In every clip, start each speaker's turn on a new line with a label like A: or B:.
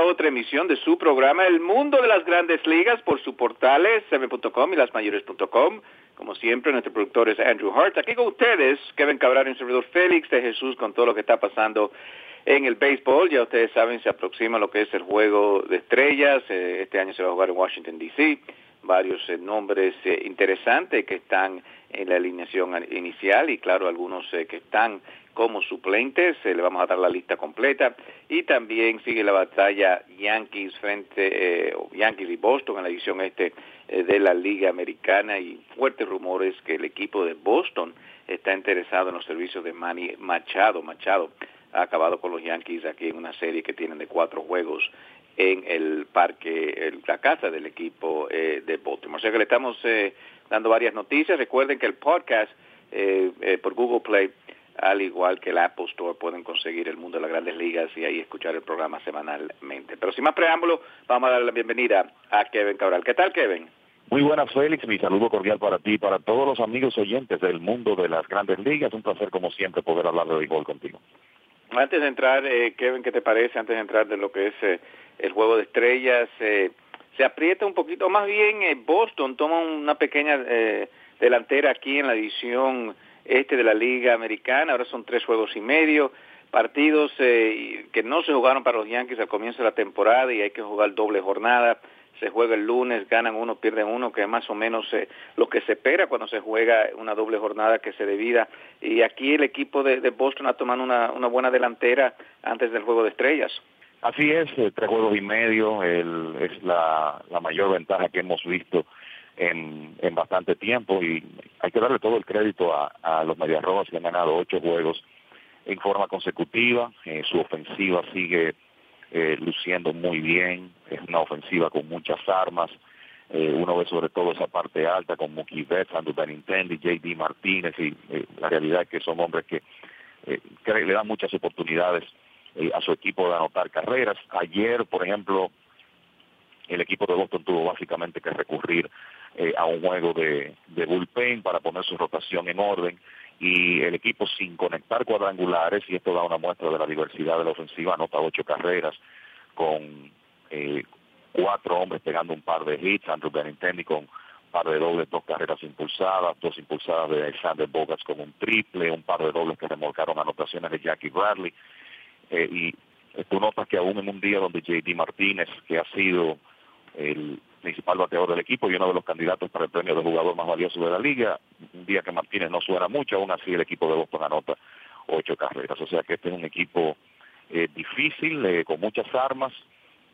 A: Otra emisión de su programa El Mundo de las Grandes Ligas por su portales 7.com y lasmayores.com. Como siempre, nuestro productor es Andrew Hart. Aquí con ustedes, Kevin Cabral el servidor Félix de Jesús con todo lo que está pasando en el béisbol. Ya ustedes saben, se aproxima lo que es el juego de estrellas. Eh, este año se va a jugar en Washington, D.C. Varios eh, nombres eh, interesantes que están en la alineación inicial y claro, algunos que están como suplentes, eh, le vamos a dar la lista completa, y también sigue la batalla Yankees frente, eh, Yankees y Boston en la edición este eh, de la Liga Americana, y fuertes rumores que el equipo de Boston está interesado en los servicios de Manny Machado. Machado ha acabado con los Yankees aquí en una serie que tienen de cuatro juegos en el parque, la casa del equipo de Baltimore. O sea que le estamos dando varias noticias. Recuerden que el podcast por Google Play al igual que el Apple Store, pueden conseguir el mundo de las grandes ligas y ahí escuchar el programa semanalmente. Pero sin más preámbulo, vamos a dar la bienvenida a Kevin Cabral. ¿Qué tal, Kevin?
B: Muy buenas, Félix. Mi saludo cordial para ti y para todos los amigos oyentes del mundo de las grandes ligas. Un placer, como siempre, poder hablar de béisbol contigo.
A: Antes de entrar, eh, Kevin, ¿qué te parece? Antes de entrar de lo que es eh, el juego de estrellas, eh, se aprieta un poquito, más bien eh, Boston toma una pequeña delantera aquí en la edición este de la Liga Americana, ahora son tres juegos y medio, partidos eh, que no se jugaron para los Yankees al comienzo de la temporada y hay que jugar doble jornada, se juega el lunes, ganan uno, pierden uno, que es más o menos eh, lo que se espera cuando se juega una doble jornada que se debida. Y aquí el equipo de, Boston ha tomado una, buena delantera antes del juego de estrellas.
B: Así es, eh, tres juegos y medio el, es la mayor ventaja que hemos visto en, en bastante tiempo y hay que darle todo el crédito a, a los Medias Rojas que han ganado ocho juegos en forma consecutiva. Eh, su ofensiva sigue eh, luciendo muy bien, es una ofensiva con muchas armas. Eh, uno ve sobre todo esa parte alta con Mookie Betts, Andrew Benintendi, J.D. Martínez y la realidad es que son hombres que, que le dan muchas oportunidades a su equipo de anotar carreras. Ayer, por ejemplo, el equipo de Boston tuvo básicamente que recurrir eh, a un juego de, de bullpen para poner su rotación en orden y el equipo sin conectar cuadrangulares, y esto da una muestra de la diversidad de la ofensiva, anota ocho carreras con eh, cuatro hombres pegando un par de hits, Andrew Benintendi con un par de dobles, dos carreras impulsadas, dos impulsadas de Alexander Bogarts con un triple, un par de dobles que remolcaron anotaciones de Jackie Bradley, eh, y tú notas que aún en un día donde J.D. Martínez, que ha sido el principal bateador del equipo y uno de los candidatos para el premio de jugador más valioso de la liga. Un día que Martínez no suena mucho, aún así el equipo de Boston anota ocho carreras. O sea que este es un equipo eh, difícil, eh, con muchas armas,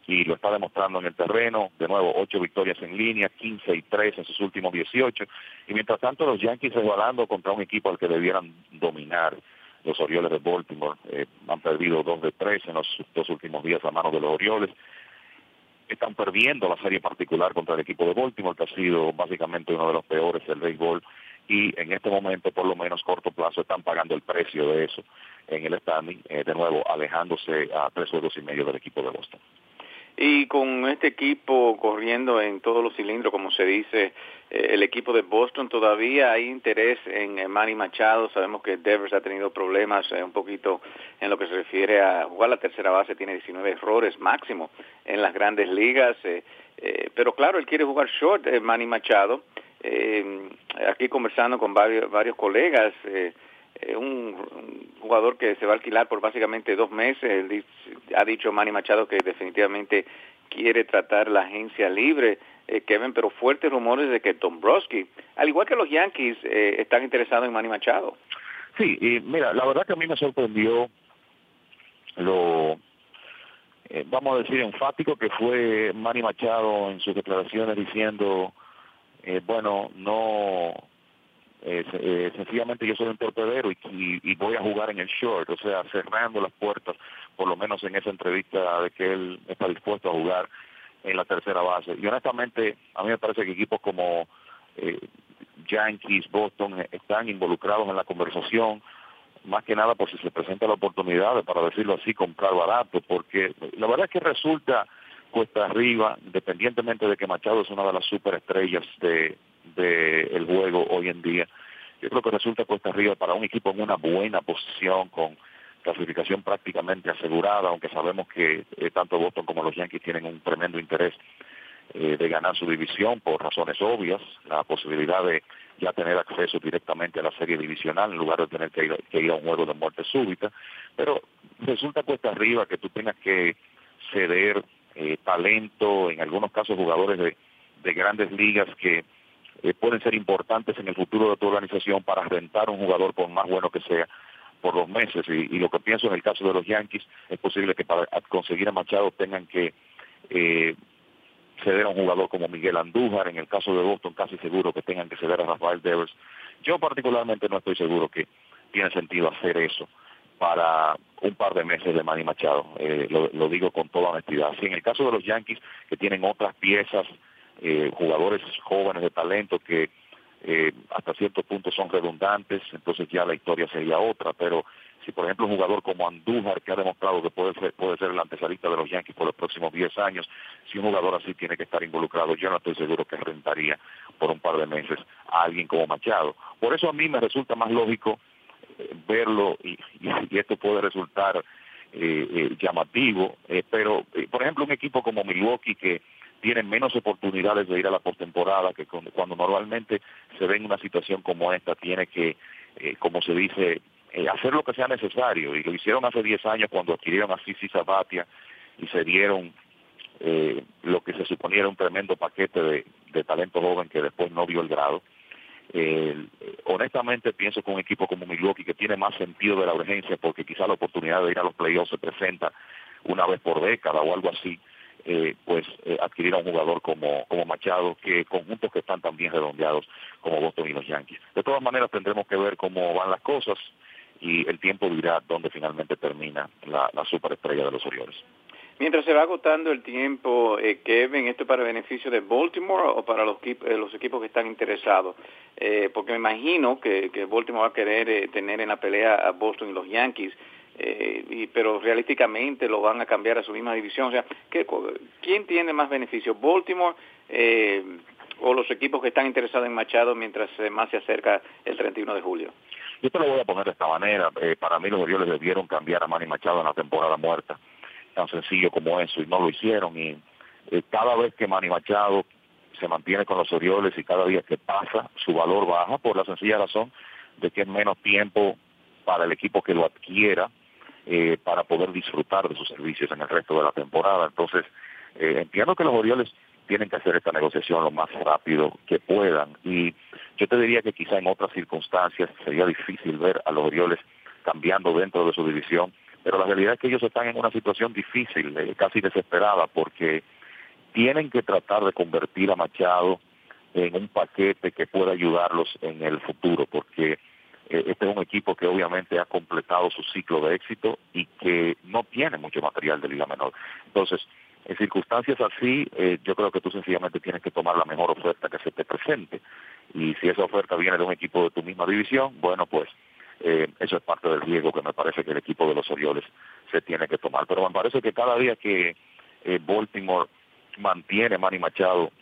B: y lo está demostrando en el terreno. De nuevo, ocho victorias en línea, 15 y 3 en sus últimos 18. Y mientras tanto, los Yankees resbalando contra un equipo al que debieran dominar. Los Orioles de Baltimore eh, han perdido dos de tres en los dos últimos días a manos de los Orioles están perdiendo la serie particular contra el equipo de Baltimore, que ha sido básicamente uno de los peores del béisbol, y en este momento, por lo menos corto plazo, están pagando el precio de eso en el standing, eh, de nuevo alejándose a tres juegos y medio del equipo de Boston.
A: Y con este equipo corriendo en todos los cilindros, como se dice, el equipo de Boston todavía hay interés en Manny Machado. Sabemos que Devers ha tenido problemas eh, un poquito en lo que se refiere a jugar la tercera base, tiene 19 errores máximo en las grandes ligas. Eh, pero claro, él quiere jugar short, Manny Machado. aquí conversando con varios, varios colegas, un, jugador que se va a alquilar por básicamente dos meses. ha dicho Manny Machado que definitivamente quiere tratar la agencia libre, eh, Kevin, pero fuertes rumores de que Tom Brosky, al igual que los Yankees, eh, están interesados en Manny Machado.
B: Sí, y mira, la verdad que a mí me sorprendió lo, eh, vamos a decir, enfático que fue Manny Machado en sus declaraciones diciendo, bueno, no, sencillamente yo soy un torpedero y, voy a jugar en el short, o sea, cerrando las puertas, por lo menos en esa entrevista de que él está dispuesto a jugar en la tercera base. Y honestamente, a mí me parece que equipos como eh, Yankees, Boston, eh, están involucrados en la conversación, más que nada por si se presenta la oportunidad, para decirlo así, comprar barato, porque la verdad es que resulta cuesta arriba, independientemente de que Machado es una de las superestrellas de, de el juego hoy en día. Yo creo que resulta cuesta arriba para un equipo en una buena posición, con clasificación prácticamente asegurada, aunque sabemos que eh, tanto Boston como los Yankees tienen un tremendo interés eh, de ganar su división por razones obvias, la posibilidad de ya tener acceso directamente a la serie divisional en lugar de tener que ir, a un juego de muerte súbita, pero resulta cuesta arriba que tú tengas que ceder eh, talento, en algunos casos jugadores de, de grandes ligas que pueden ser importantes en el futuro de tu organización para rentar un jugador por más bueno que sea por dos meses y, lo que pienso en el caso de los Yankees es posible que para conseguir a Machado tengan que eh, ceder a un jugador como Miguel Andújar, en el caso de Boston casi seguro que tengan que ceder a Rafael Devers. Yo particularmente no estoy seguro que tiene sentido hacer eso para un par de meses de Manny Machado, eh, lo, digo con toda honestidad. Si en el caso de los Yankees, que tienen otras piezas, eh, jugadores jóvenes de talento que eh, hasta cierto punto son redundantes, entonces ya la historia sería otra, pero si por ejemplo un jugador como Andújar, que ha demostrado que puede ser, puede ser el antesalista de los Yankees por los próximos 10 años, si un jugador así tiene que estar involucrado, yo no estoy seguro que rentaría por un par de meses a alguien como Machado. Por eso a mí me resulta más lógico eh, verlo y, esto puede resultar eh, eh llamativo, pero por ejemplo un equipo como Milwaukee que tienen menos oportunidades de ir a la postemporada que cuando, normalmente se ve en una situación como esta, tiene que, eh, como se dice, eh, hacer lo que sea necesario. Y lo hicieron hace 10 años cuando adquirieron a Sisi Sabatia y se dieron eh, lo que se suponía era un tremendo paquete de, talento joven que después no dio el grado. honestamente pienso que un equipo como Milwaukee que tiene más sentido de la urgencia porque quizá la oportunidad de ir a los playoffs se presenta una vez por década o algo así, eh, pues eh, adquirir a un jugador como, como Machado, que conjuntos que están tan bien redondeados como Boston y los Yankees. De todas maneras tendremos que ver cómo van las cosas y el tiempo dirá dónde finalmente termina la, superestrella de los Orioles.
A: Mientras se va agotando el tiempo, eh, Kevin, ¿esto para beneficio de Baltimore o para los, eh, los equipos que están interesados? porque me imagino que, que Baltimore va a querer tener en la pelea a Boston y los Yankees. Eh, y, pero realísticamente lo van a cambiar a su misma división. O sea, ¿qué, ¿quién tiene más beneficio? ¿Baltimore eh, o los equipos que están interesados en Machado mientras más se acerca el 31 de julio?
B: Yo te lo voy a poner de esta manera. Eh, para mí los Orioles debieron cambiar a Manny Machado en la temporada muerta, tan sencillo como eso, y no lo hicieron. Y cada vez que Manny Machado se mantiene con los Orioles y cada día que pasa, su valor baja por la sencilla razón de que es menos tiempo para el equipo que lo adquiera eh, para poder disfrutar de sus servicios en el resto de la temporada. Entonces, eh, entiendo que los Orioles tienen que hacer esta negociación lo más rápido que puedan y yo te diría que quizá en otras circunstancias sería difícil ver a los Orioles cambiando dentro de su división, pero la realidad es que ellos están en una situación difícil, eh, casi desesperada, porque tienen que tratar de convertir a Machado en un paquete que pueda ayudarlos en el futuro, porque este es un equipo que obviamente ha completado su ciclo de éxito y que no tiene mucho material de Liga Menor. Entonces, en circunstancias así, eh, yo creo que tú sencillamente tienes que tomar la mejor oferta que se te presente. Y si esa oferta viene de un equipo de tu misma división, bueno, pues eh, eso es parte del riesgo que me parece que el equipo de los Orioles se tiene que tomar. Pero me parece que cada día que Baltimore mantiene Manny Machado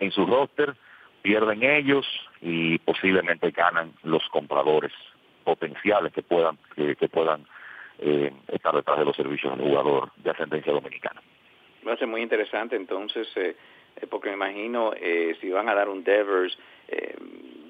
B: en su roster, pierden ellos y posiblemente ganan los compradores potenciales que puedan que, puedan eh, estar detrás de los servicios del jugador de ascendencia dominicana.
A: Va a ser muy interesante entonces, eh, eh, porque me imagino si van a dar un Devers,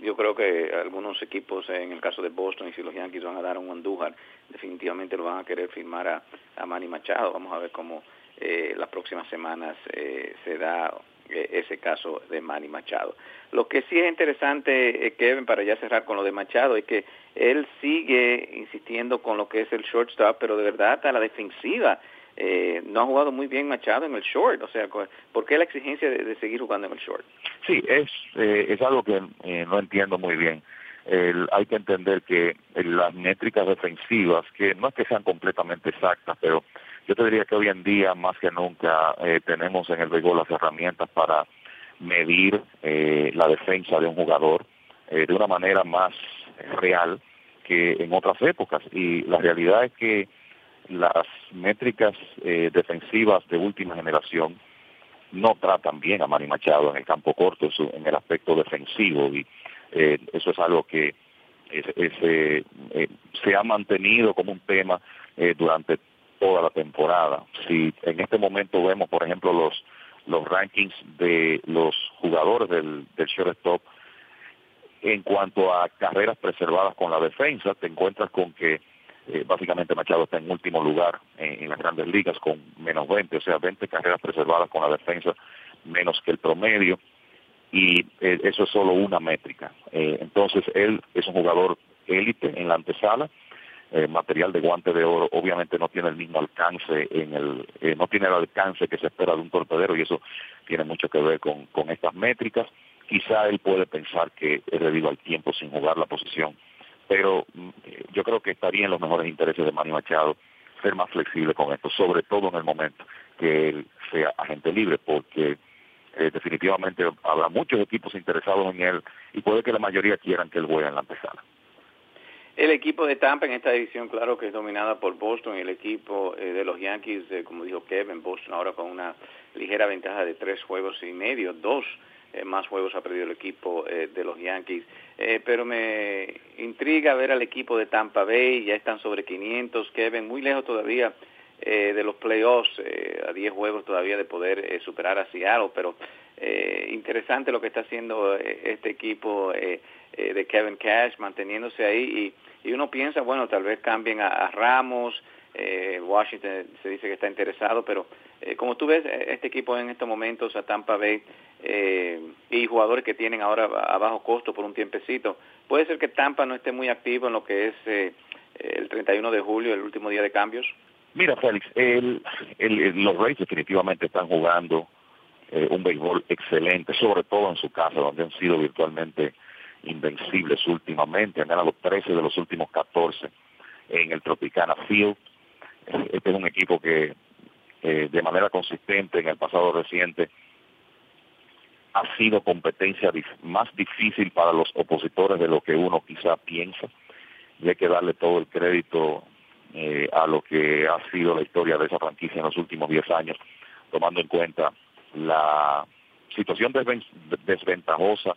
A: yo creo que algunos equipos, en el caso de Boston, y si los Yankees van a dar un Andújar, definitivamente lo van a querer firmar a, a Manny Machado. Vamos a ver cómo eh, las próximas semanas eh, se da eh, ese caso de Manny Machado. Lo que sí es interesante, eh, Kevin, para ya cerrar con lo de Machado, es que él sigue insistiendo con lo que es el shortstop, pero de verdad hasta la defensiva eh, no ha jugado muy bien Machado en el short. O sea, ¿por qué la exigencia de, seguir jugando en el short?
B: Sí, es, eh, es algo que eh, no entiendo muy bien. hay que entender que las métricas defensivas, que no es que sean completamente exactas, pero yo te diría que hoy en día, más que nunca, tenemos en el béisbol las herramientas para medir la defensa de un jugador de una manera más real que en otras épocas. Y la realidad es que las métricas eh, defensivas de última generación no tratan bien a Manny Machado en el campo corto, en el aspecto defensivo, y eh, eso es algo que eh, se ha mantenido como un tema durante toda la temporada. Si en este momento vemos, por ejemplo, los los rankings de los jugadores del, del shortstop en cuanto a carreras preservadas con la defensa, te encuentras con que eh, básicamente Machado está en último lugar en, las grandes ligas con menos 20, o sea, 20 carreras preservadas con la defensa menos que el promedio y eh, eso es solo una métrica. Eh, entonces él es un jugador élite en la antesala, material de guante de oro obviamente no tiene el mismo alcance en el no tiene el alcance que se espera de un torpedero y eso tiene mucho que ver con, con estas métricas. Quizá él puede pensar que es debido al tiempo sin jugar la posición pero mm, yo creo que estaría en los mejores intereses de Manny Machado ser más flexible con esto, sobre todo en el momento que él sea agente libre, porque eh, definitivamente habrá muchos equipos interesados en él y puede que la mayoría quieran que él juegue en la antesala.
A: El equipo de Tampa en esta edición, claro que es dominada por Boston, y el equipo eh, de los Yankees, eh, como dijo Kevin, Boston ahora con una ligera ventaja de tres juegos y medio, dos eh, más juegos ha perdido el equipo de los Yankees. Pero me intriga ver al equipo de Tampa Bay, ya están sobre 500, Kevin, muy lejos todavía de los playoffs, a 10 juegos todavía de poder superar a Seattle, pero interesante lo que está haciendo este equipo de Kevin Cash, manteniéndose ahí, y, y, uno piensa, bueno, tal vez cambien a Ramos, Washington se dice que está interesado, pero eh, como tú ves, eh, este equipo en estos momentos a Tampa Bay eh, y jugadores que tienen ahora a bajo costo por un tiempecito, puede ser que Tampa no esté muy activo en lo que es el 31 de julio, el último día de cambios.
B: Mira, Félix, los Rays definitivamente están jugando un béisbol excelente, sobre todo en su casa, donde han sido virtualmente invencibles últimamente, han ganado 13 de los últimos 14 en el Tropicana Field. Este es un equipo que eh, de manera consistente en el pasado reciente ha sido competencia más difícil para los opositores de lo que uno quizá piensa y hay que darle todo el crédito eh, a lo que ha sido la historia de esa franquicia en los últimos 10 años, tomando en cuenta la situación desventajosa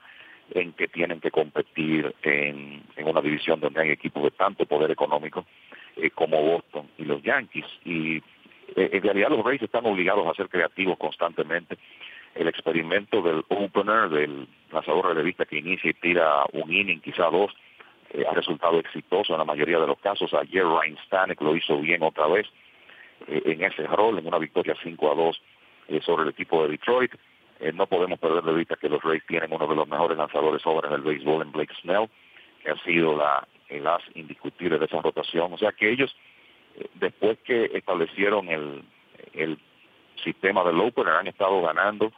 B: en que tienen que competir en, una división donde hay equipos de tanto poder económico eh, como Boston y los Yankees. Y eh, en realidad los Rays están obligados a ser creativos constantemente. El experimento del opener, del lanzador de vista que inicia y tira un inning, quizá dos, eh, ha resultado exitoso en la mayoría de los casos. Ayer Ryan Stanek lo hizo bien otra vez en ese rol, en una victoria 5 a 2 sobre el equipo de Detroit. No podemos perder de vista que los Rays tienen uno de los mejores lanzadores sobre el béisbol en Blake Snell, que ha sido la, el as indiscutible de esa rotación. O sea que ellos después que establecieron el, el sistema del opener han estado ganando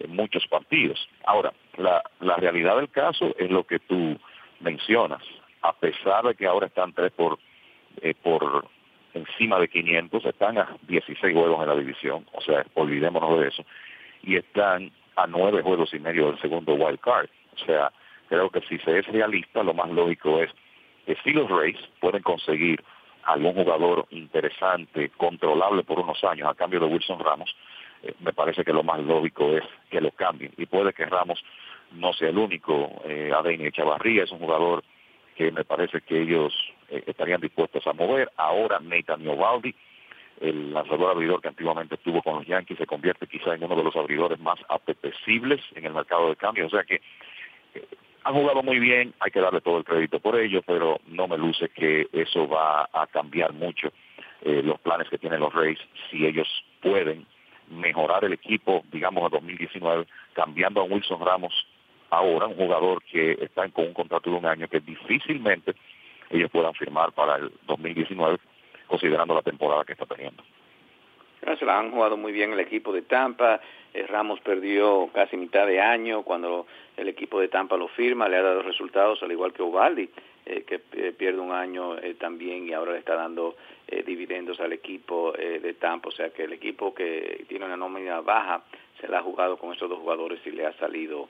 B: en muchos partidos. Ahora, la, la realidad del caso es lo que tú mencionas. A pesar de que ahora están tres por, eh, por encima de 500, están a 16 juegos en la división, o sea, olvidémonos de eso, y están a nueve juegos y medio del segundo wild card. O sea, creo que si se es realista, lo más lógico es que si los Rays pueden conseguir algún jugador interesante, controlable por unos años a cambio de Wilson Ramos, eh, me parece que lo más lógico es que lo cambien. Y puede que Ramos no sea el único. Eh, Adeni Echavarría es un jugador que me parece que ellos eh, estarían dispuestos a mover. Ahora Nathan Ovaldi, el lanzador abridor que antiguamente estuvo con los Yankees, se convierte quizá en uno de los abridores más apetecibles en el mercado de cambio. O sea que eh, han jugado muy bien, hay que darle todo el crédito por ello, pero no me luce que eso va a cambiar mucho eh, los planes que tienen los Rays si ellos pueden mejorar el equipo, digamos, a 2019, cambiando a Wilson Ramos ahora, un jugador que está con un contrato de un año que difícilmente ellos puedan firmar para el 2019, considerando la temporada que está teniendo.
A: Se la han jugado muy bien el equipo de Tampa. Eh, Ramos perdió casi mitad de año cuando el equipo de Tampa lo firma, le ha dado resultados al igual que Ubaldi, eh, que eh, pierde un año también y ahora le está dando dividendos al equipo de Tampa. O sea que el equipo que tiene una nómina baja se la ha jugado con esos dos jugadores y le ha salido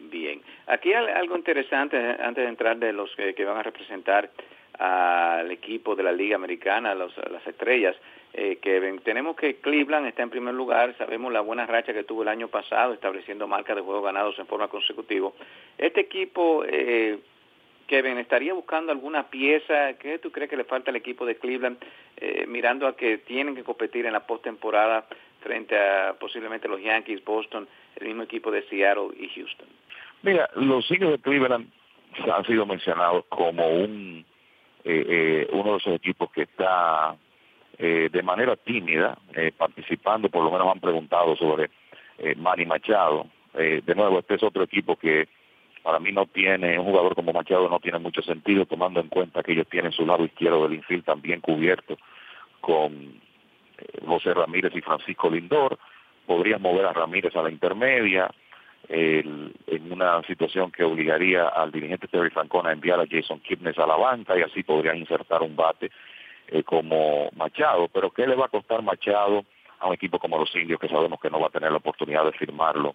A: bien. Aquí hay algo interesante antes de entrar de los que van a representar al equipo de la Liga Americana, las estrellas, eh, que tenemos que Cleveland está en primer lugar, sabemos la buena racha que tuvo el año pasado, estableciendo marcas de juegos ganados en forma consecutiva. Este equipo, eh, Kevin, ¿estaría buscando alguna pieza? ¿Qué tú crees que le falta al equipo de Cleveland, eh, mirando a que tienen que competir en la postemporada frente a posiblemente los Yankees, Boston, el mismo equipo de Seattle y Houston?
B: Mira, los siglos de Cleveland han sido mencionados como un eh, eh, uno de esos equipos que está eh, de manera tímida participando, por lo menos han preguntado sobre Manny Machado. de nuevo, este es otro equipo que para mí no tiene, un jugador como Machado no tiene mucho sentido, tomando en cuenta que ellos tienen su lado izquierdo del infield también cubierto con José Ramírez y Francisco Lindor. Podrían mover a Ramírez a la intermedia, el, en una situación que obligaría al dirigente Terry Francona a enviar a Jason Kipnis a la banca y así podrían insertar un bate eh, como Machado. Pero ¿qué le va a costar Machado a un equipo como los indios que sabemos que no va a tener la oportunidad de firmarlo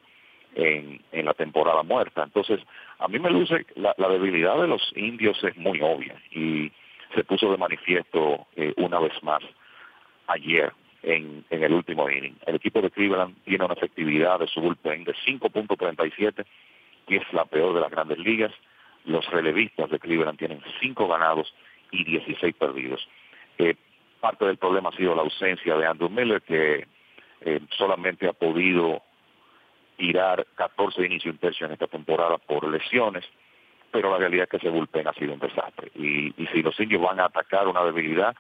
B: en, en la temporada muerta? Entonces, a mí me luce la, la debilidad de los indios es muy obvia y se puso de manifiesto eh, una vez más ayer en, el último inning. El equipo de Cleveland tiene una efectividad de su bullpen de 5.37, que es la peor de las grandes ligas. Los relevistas de Cleveland tienen 5 ganados y 16 perdidos. Eh, parte del problema ha sido la ausencia de Andrew Miller, que eh, solamente ha podido tirar 14 inicio tercio en esta temporada por lesiones, pero la realidad es que ese bullpen ha sido un desastre. Y, y si los indios van a atacar una debilidad,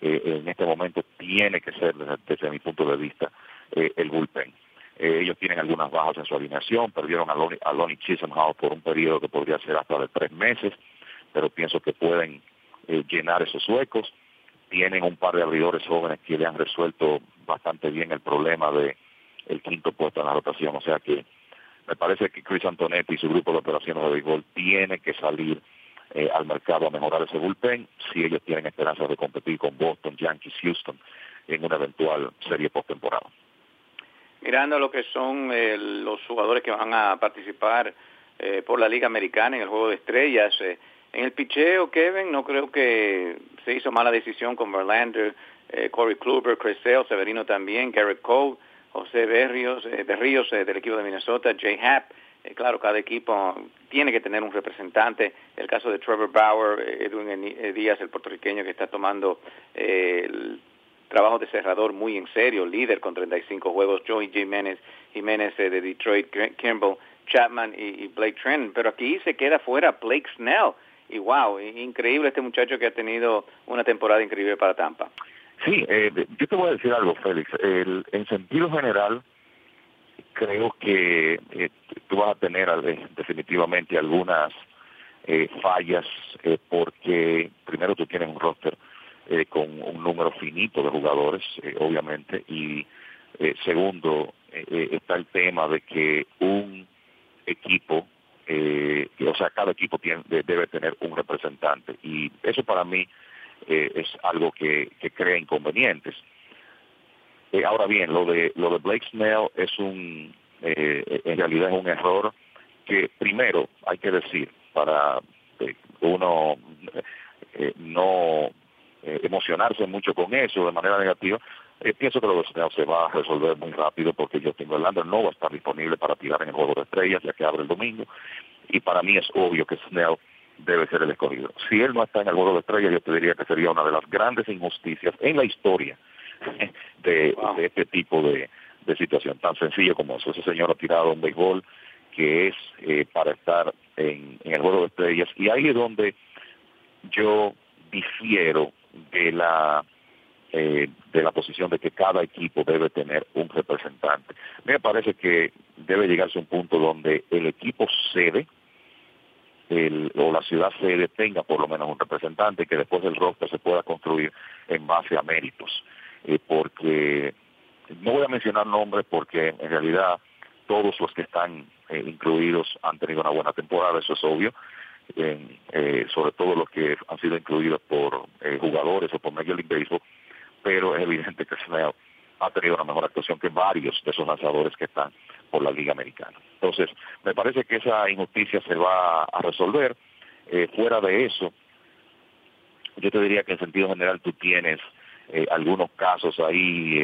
B: eh, en este momento tiene que ser, desde, mi punto de vista, eh, el bullpen. Eh, ellos tienen algunas bajas en su alineación, perdieron a Lonnie, a Lonnie por un periodo que podría ser hasta de tres meses, pero pienso que pueden llenar esos huecos. Tienen un par de abridores jóvenes que le han resuelto bastante bien el problema de el quinto puesto en la rotación, o sea que me parece que Chris Antonetti y su grupo de operaciones de béisbol tiene que salir eh, al mercado a mejorar ese bullpen si ellos tienen esperanzas de competir con Boston, Yankees, Houston en una eventual serie postemporada.
A: Mirando lo que son eh, los jugadores que van a participar eh, por la Liga Americana en el Juego de Estrellas, en el picheo, Kevin, no creo que se hizo mala decisión con Verlander, Corey Kluber, Sale, Severino también, Garrett Cole, José Berrios, Berríos del equipo de Minnesota, Jay Happ, eh, claro, cada equipo tiene que tener un representante. El caso de Trevor Bauer, eh, Edwin eh, Díaz, el puertorriqueño que está tomando el trabajo de cerrador muy en serio, líder con 35 juegos, Joey Jiménez, Jiménez de Detroit, Kimball, Chapman y, Blake Trent. Pero aquí se queda fuera Blake Snell. Y wow, increíble este muchacho que ha tenido una temporada increíble para Tampa.
B: Sí, yo te voy a decir algo, Félix. en sentido general, creo que eh, tú vas a tener eh, definitivamente algunas eh, fallas porque primero tú tienes un roster con un número finito de jugadores, obviamente, y segundo está el tema de que un equipo, o sea, cada equipo tiene, debe tener un representante y eso para mí es algo que crea inconvenientes. Eh, ahora bien, lo de lo de Blake Snell es un, eh, en realidad es un error que primero hay que decir para eh, uno no emocionarse mucho con eso de manera negativa. pienso que lo de Snell se va a resolver muy rápido porque Justin Verlander no va a estar disponible para tirar en el juego de estrellas ya que abre el domingo y para mí es obvio que Snell debe ser el escogido. Si él no está en el juego de estrellas, yo te diría que sería una de las grandes injusticias en la historia de, este tipo de, situación tan sencillo como eso. Ese señor ha tirado un béisbol que es eh, para estar en, el juego de estrellas. Y ahí es donde yo difiero de la eh, de la posición de que cada equipo debe tener un representante. Me parece que debe llegarse a un punto donde el equipo sede el, o la ciudad sede tenga por lo menos un representante que después el roster se pueda construir en base a méritos. Eh, porque no voy a mencionar nombres porque en realidad todos los que están eh, incluidos han tenido una buena temporada, eso es obvio, eh, sobre todo los que han sido incluidos por eh, jugadores o por Major League Baseball, pero es evidente que Snell ha tenido una mejor actuación que varios de esos lanzadores que están por la Liga Americana. Entonces, me parece que esa injusticia se va a resolver. fuera de eso, yo te diría que en sentido general tú tienes algunos casos ahí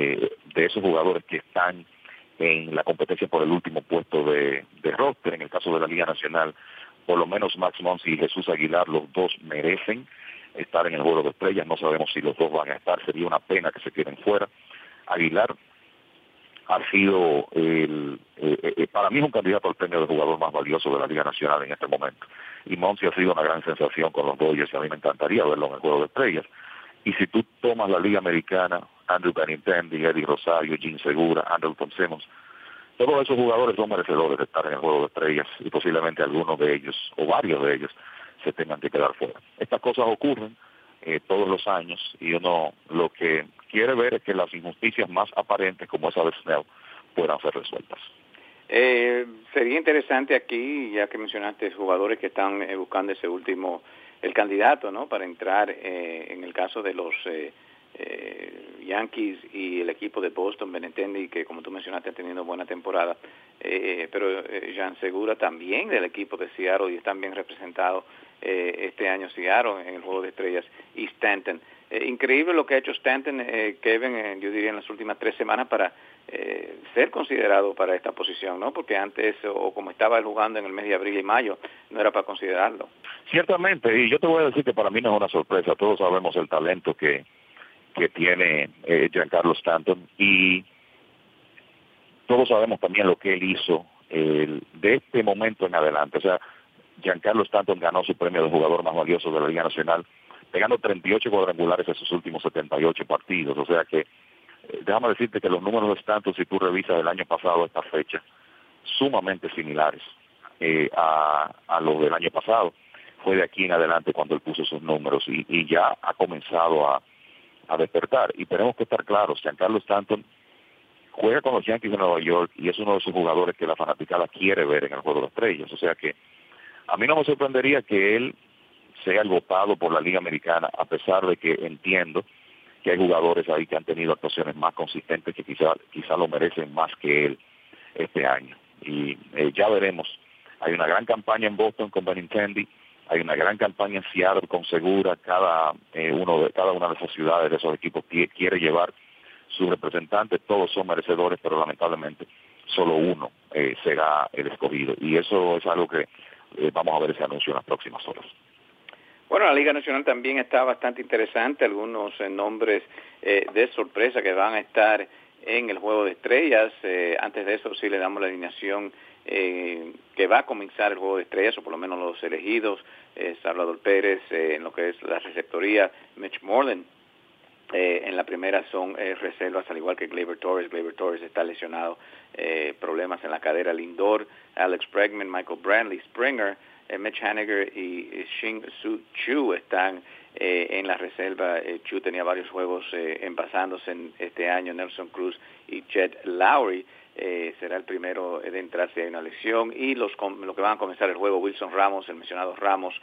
B: de esos jugadores que están en la competencia por el último puesto de, de roster. En el caso de la Liga Nacional, por lo menos Max Monsi y Jesús Aguilar, los dos merecen estar en el juego de estrellas. No sabemos si los dos van a estar. Sería una pena que se queden fuera. Aguilar ha sido, el, eh, eh, para mí un candidato al premio de jugador más valioso de la Liga Nacional en este momento. Y Monsi ha sido una gran sensación con los Dodgers y a mí me encantaría verlo en el juego de estrellas. Y si tú tomas la Liga Americana, Andrew Benintendi, Eddie Rosario, Jim Segura, Andrew Simmons, todos esos jugadores son merecedores de estar en el juego de estrellas y posiblemente algunos de ellos o varios de ellos se tengan que quedar fuera. Estas cosas ocurren eh, todos los años y uno lo que quiere ver es que las injusticias más aparentes como esa de Snell puedan ser resueltas.
A: Eh, sería interesante aquí, ya que mencionaste jugadores que están eh, buscando ese último el candidato no para entrar eh, en el caso de los eh, eh, Yankees y el equipo de Boston Benintendi que como tú mencionaste han tenido buena temporada pero Jan Segura también del equipo de Seattle y están bien representados este año Seattle en el juego de estrellas y Stanton. Increíble lo que ha hecho Stanton Kevin yo diría en las últimas tres semanas para eh, ser considerado para esta posición, ¿no? Porque antes, o como estaba jugando en el mes de abril y mayo, no era para considerarlo.
B: Ciertamente, y yo te voy a decir que para mí no es una sorpresa, todos sabemos el talento que, que tiene eh, Giancarlo Stanton y todos sabemos también lo que él hizo de este momento en adelante. O sea, Giancarlo Stanton ganó su premio de jugador más valioso de la Liga Nacional, pegando 38 cuadrangulares en sus últimos 78 partidos. O sea que eh, déjame decirte que los números de Stanton, si tú revisas el año pasado a esta fecha, sumamente similares eh, a, a los del año pasado. Fue de aquí en adelante cuando él puso sus números y, ya ha comenzado a, a, despertar. Y tenemos que estar claros, Giancarlo Stanton juega con los Yankees de Nueva York y es uno de esos jugadores que la fanaticada quiere ver en el juego de estrellas. O sea que a mí no me sorprendería que él sea el votado por la Liga Americana, a pesar de que entiendo que hay jugadores ahí que han tenido actuaciones más consistentes que quizá, quizá lo merecen más que él este año. Y eh, ya veremos. Hay una gran campaña en Boston con Benintendi, hay una gran campaña en Seattle con Segura, cada eh, uno de cada una de esas ciudades, de esos equipos quiere llevar sus representantes, todos son merecedores, pero lamentablemente solo uno eh, será el escogido. Y eso es algo que vamos a ver ese anuncio en las próximas horas.
A: Bueno, la Liga Nacional también está bastante interesante, algunos eh, nombres eh, de sorpresa que van a estar en el juego de estrellas. Eh, antes de eso sí le damos la alineación que va a comenzar el juego de estrellas, o por lo menos los elegidos, Salvador Pérez en lo que es la receptoría, Mitch Moreland. en la primera son reservas, al igual que Gleyber Torres. Gleyber Torres está lesionado, problemas en la cadera. Lindor, Alex Bregman, Michael Brantley, Springer, eh, Mitch Haniger y Shin Su Chu están eh, en la reserva. Eh, Chu tenía varios juegos envasándose en este año. Nelson Cruz y Chet Lowry será el primero de entrar si hay una lesión. Y los, lo que van a comenzar el juego, Wilson Ramos, el mencionado Ramos,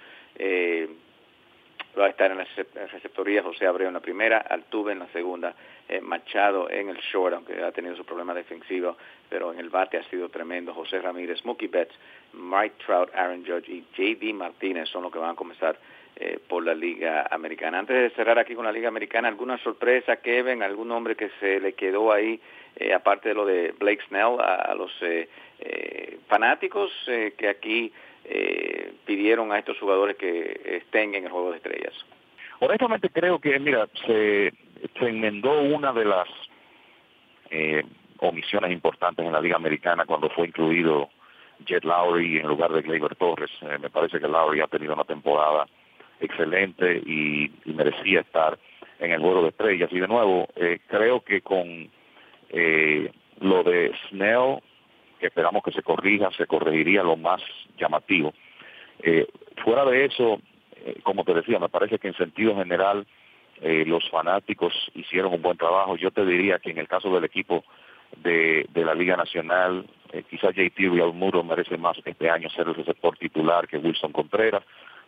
A: va a estar en la receptoría José Abreu en la primera, Altuve en la segunda, eh, Machado en el short, aunque ha tenido su problema defensivo, pero en el bate ha sido tremendo, José Ramírez, Mookie Betts, Mike Trout, Aaron Judge y J.D. Martínez son los que van a comenzar eh, por la Liga Americana. Antes de cerrar aquí con la Liga Americana, ¿alguna sorpresa, Kevin? ¿Algún hombre que se le quedó ahí, eh, aparte de lo de Blake Snell, a, los fanáticos que aquí eh, pidieron a estos jugadores que estén en el juego de estrellas?
B: Honestamente creo que, mira, se, enmendó una de las eh, omisiones importantes en la Liga Americana cuando fue incluido Jet Lowry en lugar de Gleyber Torres. Eh, me parece que Lowry ha tenido una temporada excelente y, merecía estar en el juego de estrellas. Y de nuevo, eh, creo que con eh, lo de Snell, que esperamos que se corrija, se corregiría lo más llamativo. fuera de eso, como te decía, me parece que en sentido general los fanáticos hicieron un buen trabajo. Yo te diría que en el caso del equipo de, de la Liga Nacional, eh, quizás JT Muro merece más este año ser el receptor titular que Wilson Contreras,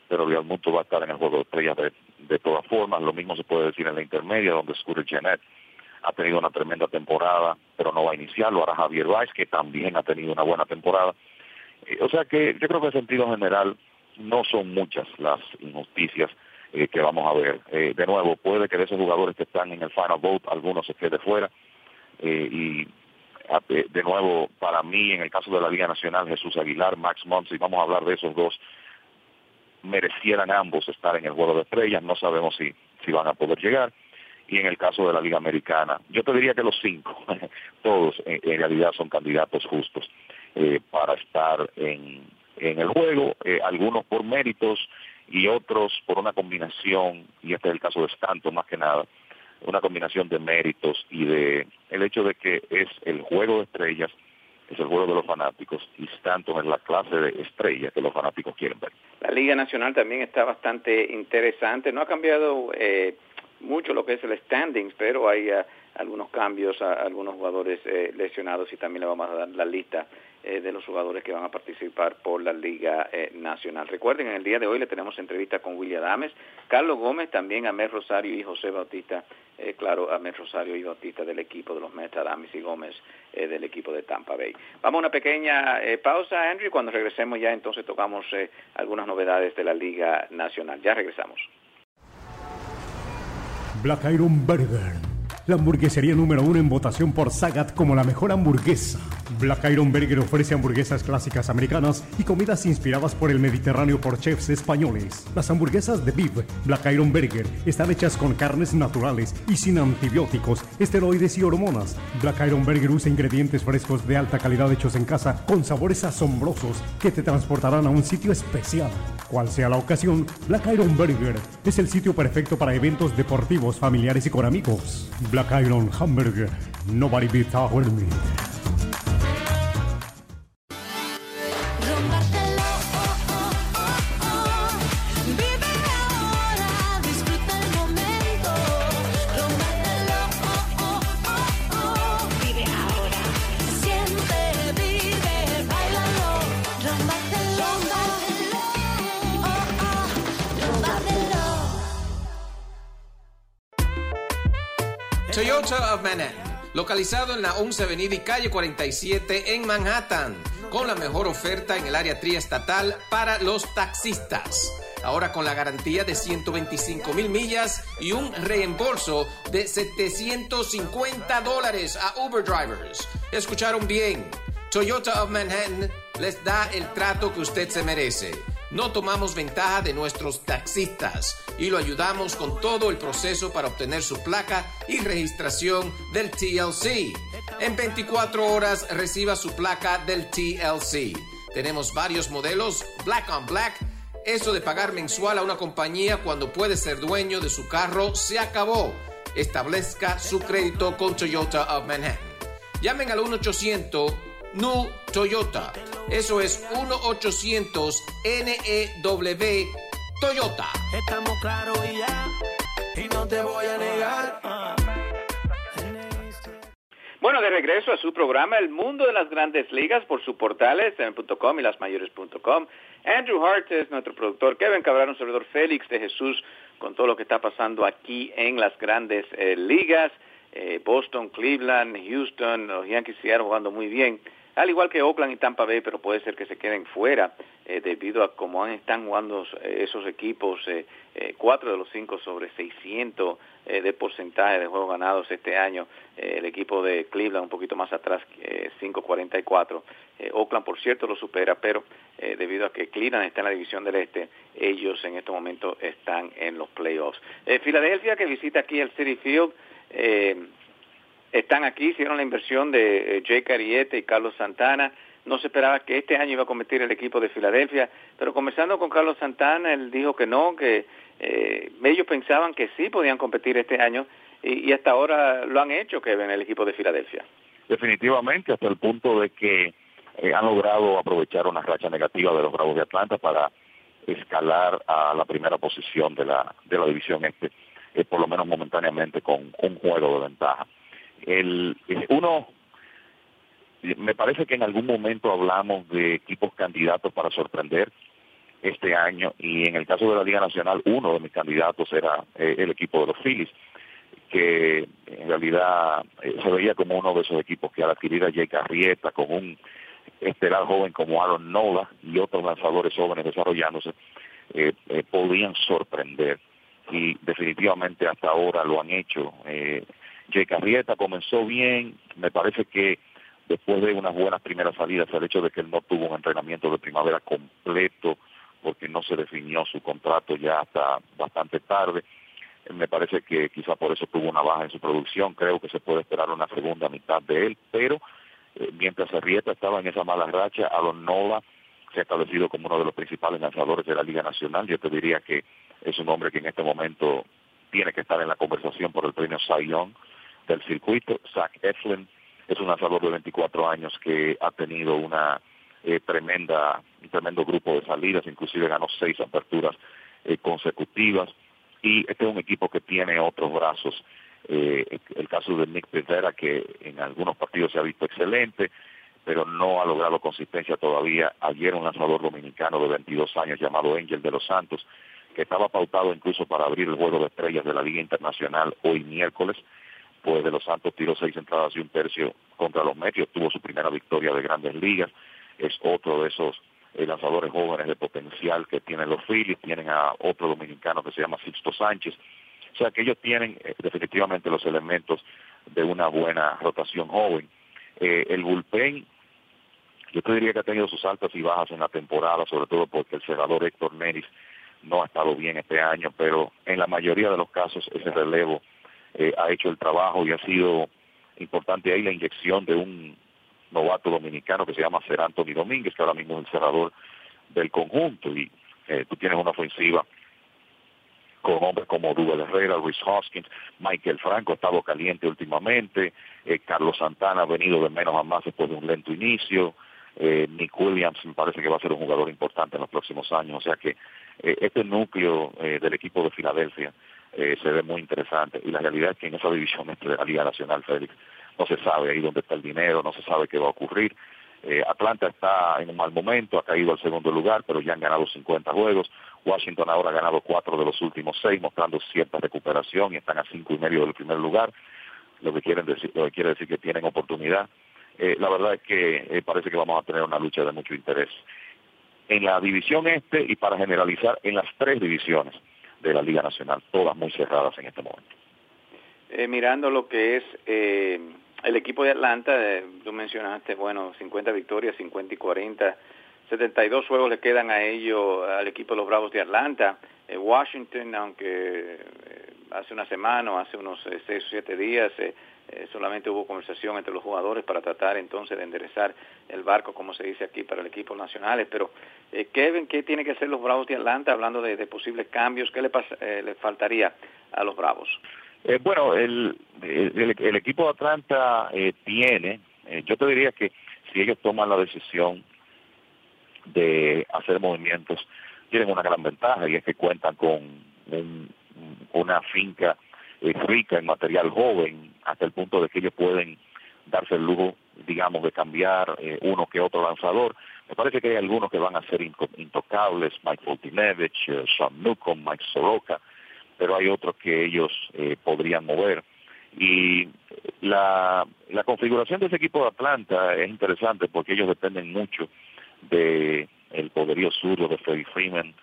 B: pero Muro va a estar en el juego de estrellas de, todas formas. Lo mismo se puede decir en la intermedia, donde Scooter Janet ha tenido una tremenda temporada, pero no va a iniciar. Lo hará Javier Weiss, que también ha tenido una buena temporada. Eh, o sea que yo creo que en sentido general no son muchas las injusticias eh, que vamos a ver. de nuevo, puede que de esos jugadores que están en el final vote, algunos se quede fuera. y de nuevo, para mí, en el caso de la Liga Nacional, Jesús Aguilar, Max y vamos a hablar de esos dos, merecieran ambos estar en el juego de estrellas, no sabemos si, si van a poder llegar. Y en el caso de la Liga Americana, yo te diría que los cinco, todos en, realidad son candidatos justos eh, para estar en, en el juego, eh, algunos por méritos y otros por una combinación, y este es el caso de Stanton más que nada, una combinación de méritos y de el hecho de que es el juego de estrellas, es el juego de los fanáticos y tanto es la clase de estrellas que los fanáticos quieren ver.
A: La Liga Nacional también está bastante interesante, no ha cambiado eh, mucho lo que es el standings, pero hay uh, algunos cambios a, algunos jugadores eh, lesionados y también le vamos a dar la lista eh, de los jugadores que van a participar por la Liga eh, Nacional. Recuerden, en el día de hoy le tenemos entrevista con William Adames, Carlos Gómez, también Amel Rosario y José Bautista, eh, claro, Amel Rosario y Bautista del equipo de los Mets, Adames y Gómez del equipo de Tampa Bay. Vamos a una pequeña pausa, Andrew, cuando regresemos ya entonces tocamos algunas novedades de la Liga Nacional. Ya regresamos.
C: Black Iron Burger la hamburguesería número uno en votación por Sagat como la mejor hamburguesa. Black Iron Burger ofrece hamburguesas clásicas americanas y comidas inspiradas por el Mediterráneo por chefs españoles. Las hamburguesas de beef Black Iron Burger están hechas con carnes naturales y sin antibióticos, esteroides y hormonas. Black Iron Burger usa ingredientes frescos de alta calidad hechos en casa con sabores asombrosos que te transportarán a un sitio especial. Cual sea la ocasión, Black Iron Burger es el sitio perfecto para eventos deportivos, familiares y con amigos. Black Iron Hamburger. Nobody beats our meat.
D: En la 11 Avenida y calle 47 en Manhattan, con la mejor oferta en el área triestatal para los taxistas. Ahora con la garantía de 125 mil millas y un reembolso de 750 dólares a Uber drivers. Escucharon bien. Toyota of Manhattan les da el trato que usted se merece no tomamos ventaja de nuestros taxistas y lo ayudamos con todo el proceso para obtener su placa y registración del TLC. En 24 horas reciba su placa del TLC. Tenemos varios modelos, Black on Black. Eso de pagar mensual a una compañía cuando puede ser dueño de su carro se acabó. Establezca su crédito con Toyota of Manhattan. Llamen al 1 800 NU Toyota. Eso es 1-800-NEW Toyota.
E: Estamos claros y ya, y no te voy a negar.
A: Bueno, de regreso a su programa El Mundo de las Grandes Ligas por su portales en.com y lasmayores.com. Andrew Hart es nuestro productor, Kevin Cabral, un servidor Félix de Jesús con todo lo que está pasando aquí en las Grandes eh, Ligas. Eh, Boston, Cleveland, Houston, los Yankees siguieron jugando muy bien al igual que Oakland y Tampa Bay, pero puede ser que se queden fuera eh, debido a cómo están jugando eh, esos equipos, eh, cuatro de los cinco sobre 600 de porcentaje de juegos ganados este año, el equipo de Cleveland un poquito más atrás, 5.44, Oakland por cierto lo supera, pero debido a que Cleveland está en la división del este, ellos en este momento están en los playoffs. Filadelfia que visita aquí el City Field, están aquí, hicieron la inversión de eh, Jake Ariete y Carlos Santana. no se esperaba que este año iba a competir el equipo de Filadelfia, pero conversando con Carlos Santana, él dijo que no, que eh, ellos pensaban que sí podían competir este año y, hasta ahora lo han hecho, que ven el equipo de Filadelfia.
B: Definitivamente, hasta el punto de que eh, han logrado aprovechar una racha negativa de los Bravos de Atlanta para escalar a la primera posición de la, de la división este, por lo menos momentáneamente con un juego de ventaja. El, uno, me parece que en algún momento hablamos de equipos candidatos para sorprender este año y en el caso de la Liga Nacional uno de mis candidatos era eh, el equipo de los Phillies que en realidad eh, se veía como uno de esos equipos que al adquirir a Jake Arrieta con un estelar joven como Aaron Nola y otros lanzadores jóvenes desarrollándose eh, podían sorprender y definitivamente hasta ahora lo han hecho. Eh, Jake Arrieta comenzó bien, me parece que después de unas buenas primeras salidas, el hecho de que él no tuvo un entrenamiento de primavera completo, porque no se definió su contrato ya hasta bastante tarde, me parece que quizá por eso tuvo una baja en su producción, creo que se puede esperar una segunda mitad de él, pero eh, mientras Arrieta estaba en esa mala racha, Alon Nova se ha establecido como uno de los principales lanzadores de la Liga Nacional, yo te diría que es un hombre que en este momento tiene que estar en la conversación por el premio Young del circuito. Zach Eflin es un lanzador de 24 años que ha tenido una eh, tremenda, un tremendo grupo de salidas, inclusive ganó seis aperturas eh, consecutivas. Y este es un equipo que tiene otros brazos. Eh, el caso de Nick Pedera, que en algunos partidos se ha visto excelente, pero no ha logrado consistencia todavía. Ayer un lanzador dominicano de 22 años llamado Angel de los Santos que estaba pautado incluso para abrir el juego de estrellas de la Liga Internacional hoy miércoles, pues de los Santos tiró seis entradas y un tercio contra los Mets, tuvo su primera victoria de grandes ligas, es otro de esos eh, lanzadores jóvenes de potencial que tienen los Phillies, tienen a otro dominicano que se llama Sixto Sánchez, o sea que ellos tienen eh, definitivamente los elementos de una buena rotación joven. Eh, el bullpen, yo te diría que ha tenido sus altas y bajas en la temporada, sobre todo porque el cerrador Héctor Neris no ha estado bien este año, pero en la mayoría de los casos ese relevo eh, ha hecho el trabajo y ha sido importante ahí la inyección de un novato dominicano que se llama Ser Anthony Domínguez, que ahora mismo es el cerrador del conjunto, y eh, tú tienes una ofensiva con hombres como Duval Herrera, Luis Hoskins, Michael Franco ha estado caliente últimamente, eh, Carlos Santana ha venido de menos a más después de un lento inicio, Nick Williams me parece que va a ser un jugador importante en los próximos años, o sea que eh, este núcleo eh, del equipo de Filadelfia eh, se ve muy interesante y la realidad es que en esa división este la Liga Nacional, Félix, no se sabe ahí dónde está el dinero, no se sabe qué va a ocurrir. Atlanta está en un mal momento, ha caído al segundo lugar, pero ya han ganado 50 juegos. Washington ahora ha ganado cuatro de los últimos seis, mostrando cierta recuperación y están a cinco y medio del primer lugar, lo que, quieren decir, lo que quiere decir que tienen oportunidad. la verdad es que parece que vamos a tener una lucha de mucho interés en la división este y para generalizar en las tres divisiones de la Liga Nacional, todas muy cerradas en este momento.
A: Eh, mirando lo que es eh, el equipo de Atlanta, eh, tú mencionaste, bueno, 50 victorias, 50 y 40, 72 juegos le quedan a ellos, al equipo de los Bravos de Atlanta. Washington, aunque hace una semana hace unos 6 o 7 días eh, solamente hubo conversación entre los jugadores para tratar entonces de enderezar el barco, como se dice aquí, para el equipo nacional. Pero, eh, Kevin, ¿qué tiene que hacer los Bravos de Atlanta hablando de, posibles cambios? ¿Qué le, eh, le faltaría a los Bravos?
B: Eh, bueno, el, el, equipo de Atlanta tiene, yo te diría que si ellos toman la decisión de hacer movimientos, tienen una gran ventaja y es que cuentan con una finca rica en material joven, hasta el punto de que ellos pueden darse el lujo, digamos, de cambiar eh, uno que otro lanzador. Me parece que hay algunos que van a ser intocables, Mike Voltinevich, uh, Sean Newcomb, Mike Soroka, pero hay otros que ellos eh, podrían mover. Y la, la configuración de ese equipo de Atlanta es interesante porque ellos dependen mucho de el poderío zurdo de Freddie Freeman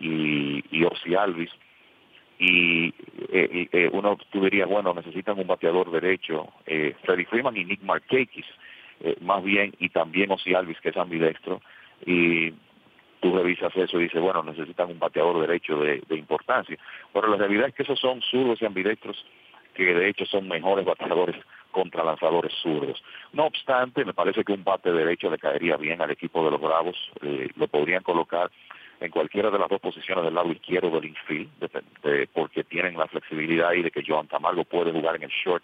B: y, y Ozzy Alvis, y eh, eh, uno tú dirías, bueno, necesitan un bateador derecho, eh, Freddie Freeman y Nick Markakis, eh, más bien, y también Ozzy Alvis, que es ambidextro, y tú revisas eso y dices, bueno, necesitan un bateador derecho de, importancia. Pero la realidad es que esos son zurdos y ambidextros que de hecho son mejores bateadores contra lanzadores zurdos. No obstante, me parece que un bate derecho le caería bien al equipo de los Bravos, eh, lo podrían colocar en cualquiera de las dos posiciones del lado izquierdo del infield, porque tienen la flexibilidad y de que Joan Camargo puede jugar en el short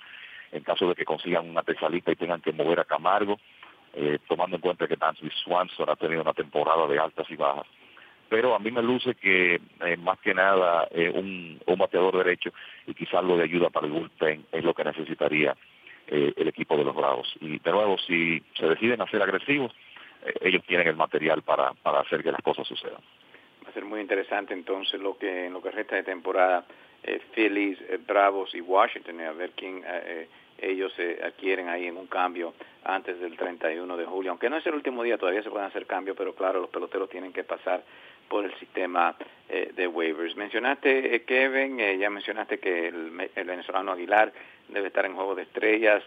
B: en caso de que consigan una tesalita y tengan que mover a Camargo, eh, tomando en cuenta que Dansby Swanson ha tenido una temporada de altas y bajas. Pero a mí me luce que eh, más que nada eh, un, un bateador derecho y quizás algo de ayuda para el bullpen es lo que necesitaría el equipo de los Bravos. Y de nuevo, si se deciden a ser agresivos, ellos tienen el material para, para hacer que las cosas sucedan
A: ser muy interesante entonces lo que en lo que resta de temporada eh, Phillies, eh, Bravos y Washington, a ver quién eh, ellos se adquieren ahí en un cambio antes del 31 de julio. Aunque no es el último día, todavía se pueden hacer cambios, pero claro, los peloteros tienen que pasar por el sistema de waivers. Mencionaste, Kevin, ya mencionaste que el, el, venezolano Aguilar debe estar en juego de estrellas.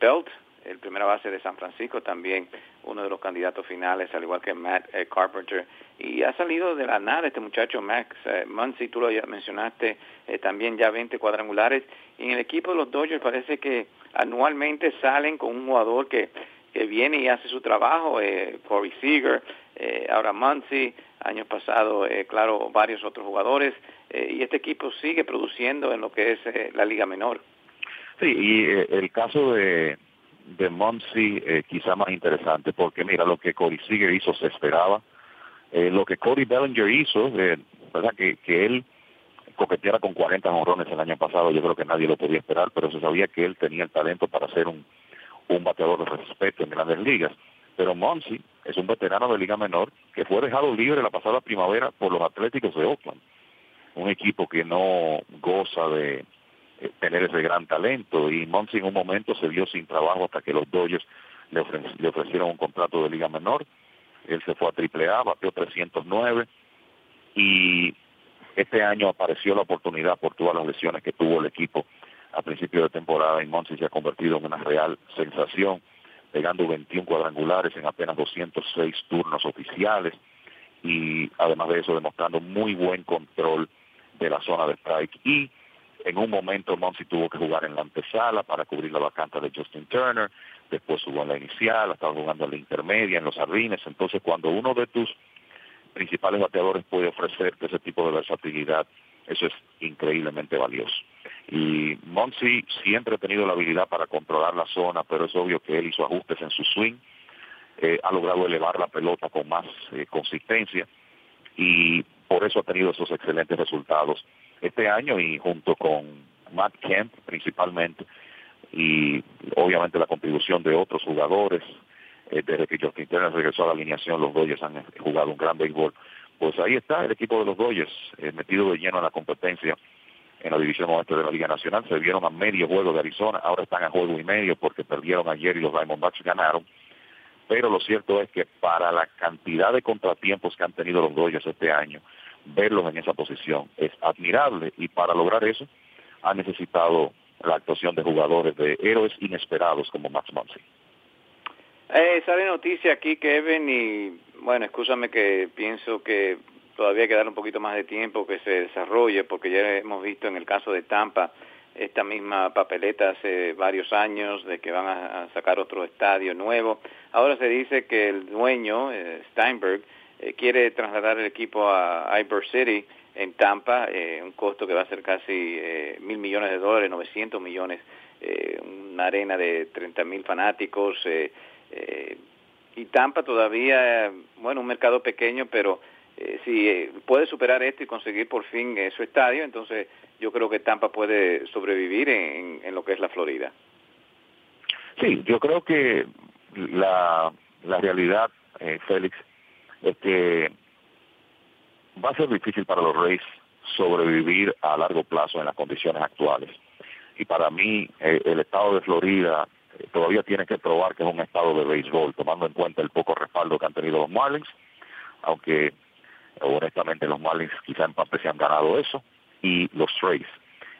A: Belt el primera base de San Francisco, también uno de los candidatos finales, al igual que Matt eh, Carpenter. Y ha salido de la nada este muchacho Max eh, Muncy, tú lo ya mencionaste, eh, también ya 20 cuadrangulares. Y en el equipo de los Dodgers parece que anualmente salen con un jugador que, que viene y hace su trabajo, eh, Corey Seager, ahora Muncy, años pasados, claro, varios otros jugadores. y este equipo sigue produciendo en lo que es la Liga Menor.
B: Sí, y el caso de, de Muncy eh, quizá más interesante, porque mira, lo que Corey Seager hizo se esperaba, eh, lo que Cody Bellinger hizo, eh, verdad que, que él coqueteara con 40 honrones el año pasado, yo creo que nadie lo podía esperar, pero se sabía que él tenía el talento para ser un, un bateador de respeto en grandes ligas. Pero Muncy es un veterano de liga menor que fue dejado libre la pasada primavera por los Atléticos de Oakland, un equipo que no goza de, tener ese gran talento. Y Monsi en un momento se vio sin trabajo hasta que los Dodgers le, le ofrecieron un contrato de liga menor, él se fue a Triple A, bateó 309 y este año apareció la oportunidad por todas las lesiones que tuvo el equipo a principio de temporada y Monsi se ha convertido en una real sensación, pegando 21 cuadrangulares en apenas 206 turnos oficiales y además de eso demostrando muy buen control de la zona de strike. Y en un momento Monsi tuvo que jugar en la antesala para cubrir la vacante de Justin Turner, después jugó en la inicial, estaba jugando en la intermedia, en los jardines, entonces cuando uno de tus principales bateadores puede ofrecerte ese tipo de versatilidad, eso es increíblemente valioso. Y Monsi siempre ha tenido la habilidad para controlar la zona, pero es obvio que él hizo ajustes en su swing, eh, ha logrado elevar la pelota con más eh, consistencia y por eso ha tenido esos excelentes resultados este año y junto con Matt Kemp principalmente y obviamente la contribución de otros jugadores eh, desde que Justin Turner regresó a la alineación los Dodgers han jugado un gran béisbol. Pues ahí está el equipo de los Dodgers eh, metido de lleno en la competencia en la división oeste de la Liga Nacional. Se vieron a medio juego de Arizona ahora están a juego y medio porque perdieron ayer y los Diamondbacks ganaron. Pero lo cierto es que para la cantidad de contratiempos que han tenido los Dodgers este año verlos en esa posición es admirable y para lograr eso ha necesitado la actuación de jugadores de héroes inesperados como Max Muncy.
A: Eh, sale noticia aquí, Kevin, y bueno, escúchame que pienso que todavía hay que dar un poquito más de tiempo que se desarrolle, porque ya hemos visto en el caso de Tampa esta misma papeleta hace varios años de que van a, sacar otro estadio nuevo. Ahora se dice que el dueño, eh, Steinberg, eh, quiere trasladar el equipo a Ivor City en Tampa, eh, un costo que va a ser casi eh, mil millones de dólares, 900 millones, una arena de 30 mil fanáticos. y Tampa todavía, bueno, un mercado pequeño, pero si puede superar esto y conseguir por fin su estadio, entonces yo creo que Tampa puede sobrevivir en, lo que es la Florida.
B: Sí, yo creo que la, la realidad, Félix, es que va a ser difícil para los Reyes sobrevivir a largo plazo en las condiciones actuales. Y para mí, eh, el estado de Florida eh, todavía tiene que probar que es un estado de béisbol, tomando en cuenta el poco respaldo que han tenido los Marlins, aunque honestamente los Marlins quizá en parte se han ganado eso, y los Rays.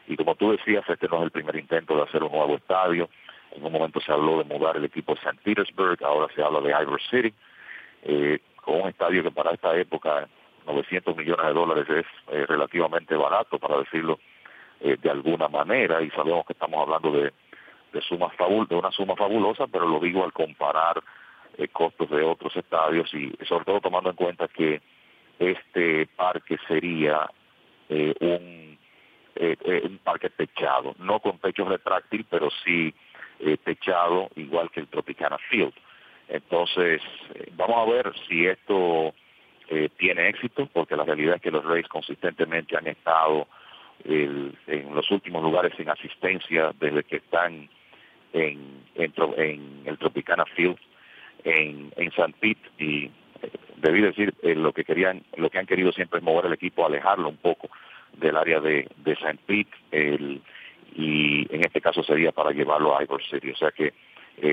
B: Y como tú decías, este no es el primer intento de hacer un nuevo estadio. En un momento se habló de mudar el equipo a St. Petersburg, ahora se habla de Ivor City. Eh, con un estadio que para esta época 900 millones de dólares es eh, relativamente barato, para decirlo de alguna manera y sabemos que estamos hablando de, de, sumas fabul de una suma fabulosa, pero lo digo al comparar costos de otros estadios y sobre todo tomando en cuenta que este parque sería un, un parque techado, no con techo retráctil, pero sí techado igual que el Tropicana Field. Entonces, vamos a ver si esto eh, tiene éxito, porque la realidad es que los Rays consistentemente han estado en los últimos lugares sin asistencia desde que están en, en, el Tropicana Field en, en San Pete. Y eh, debí decir eh, lo que querían lo que han querido siempre es mover el equipo alejarlo un poco del área de, de San Pete y en este caso sería para llevarlo a Ivor City. O sea que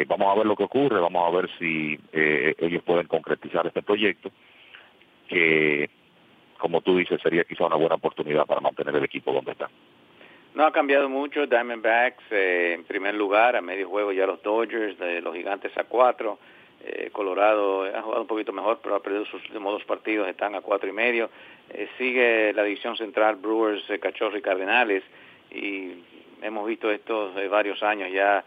B: vamos a ver lo que ocurre vamos a ver si ellos pueden concretizar este proyecto que, como tú dices, sería quizá una buena oportunidad para mantener el equipo donde está.
A: No ha cambiado mucho. Diamondbacks eh, en primer lugar, a medio juego ya los Dodgers, de los Gigantes a cuatro. Eh, Colorado ha jugado un poquito mejor, pero ha perdido sus últimos dos partidos, están a cuatro y medio. Eh, sigue la división central Brewers, Cachorros y Cardenales. Y hemos visto estos varios años ya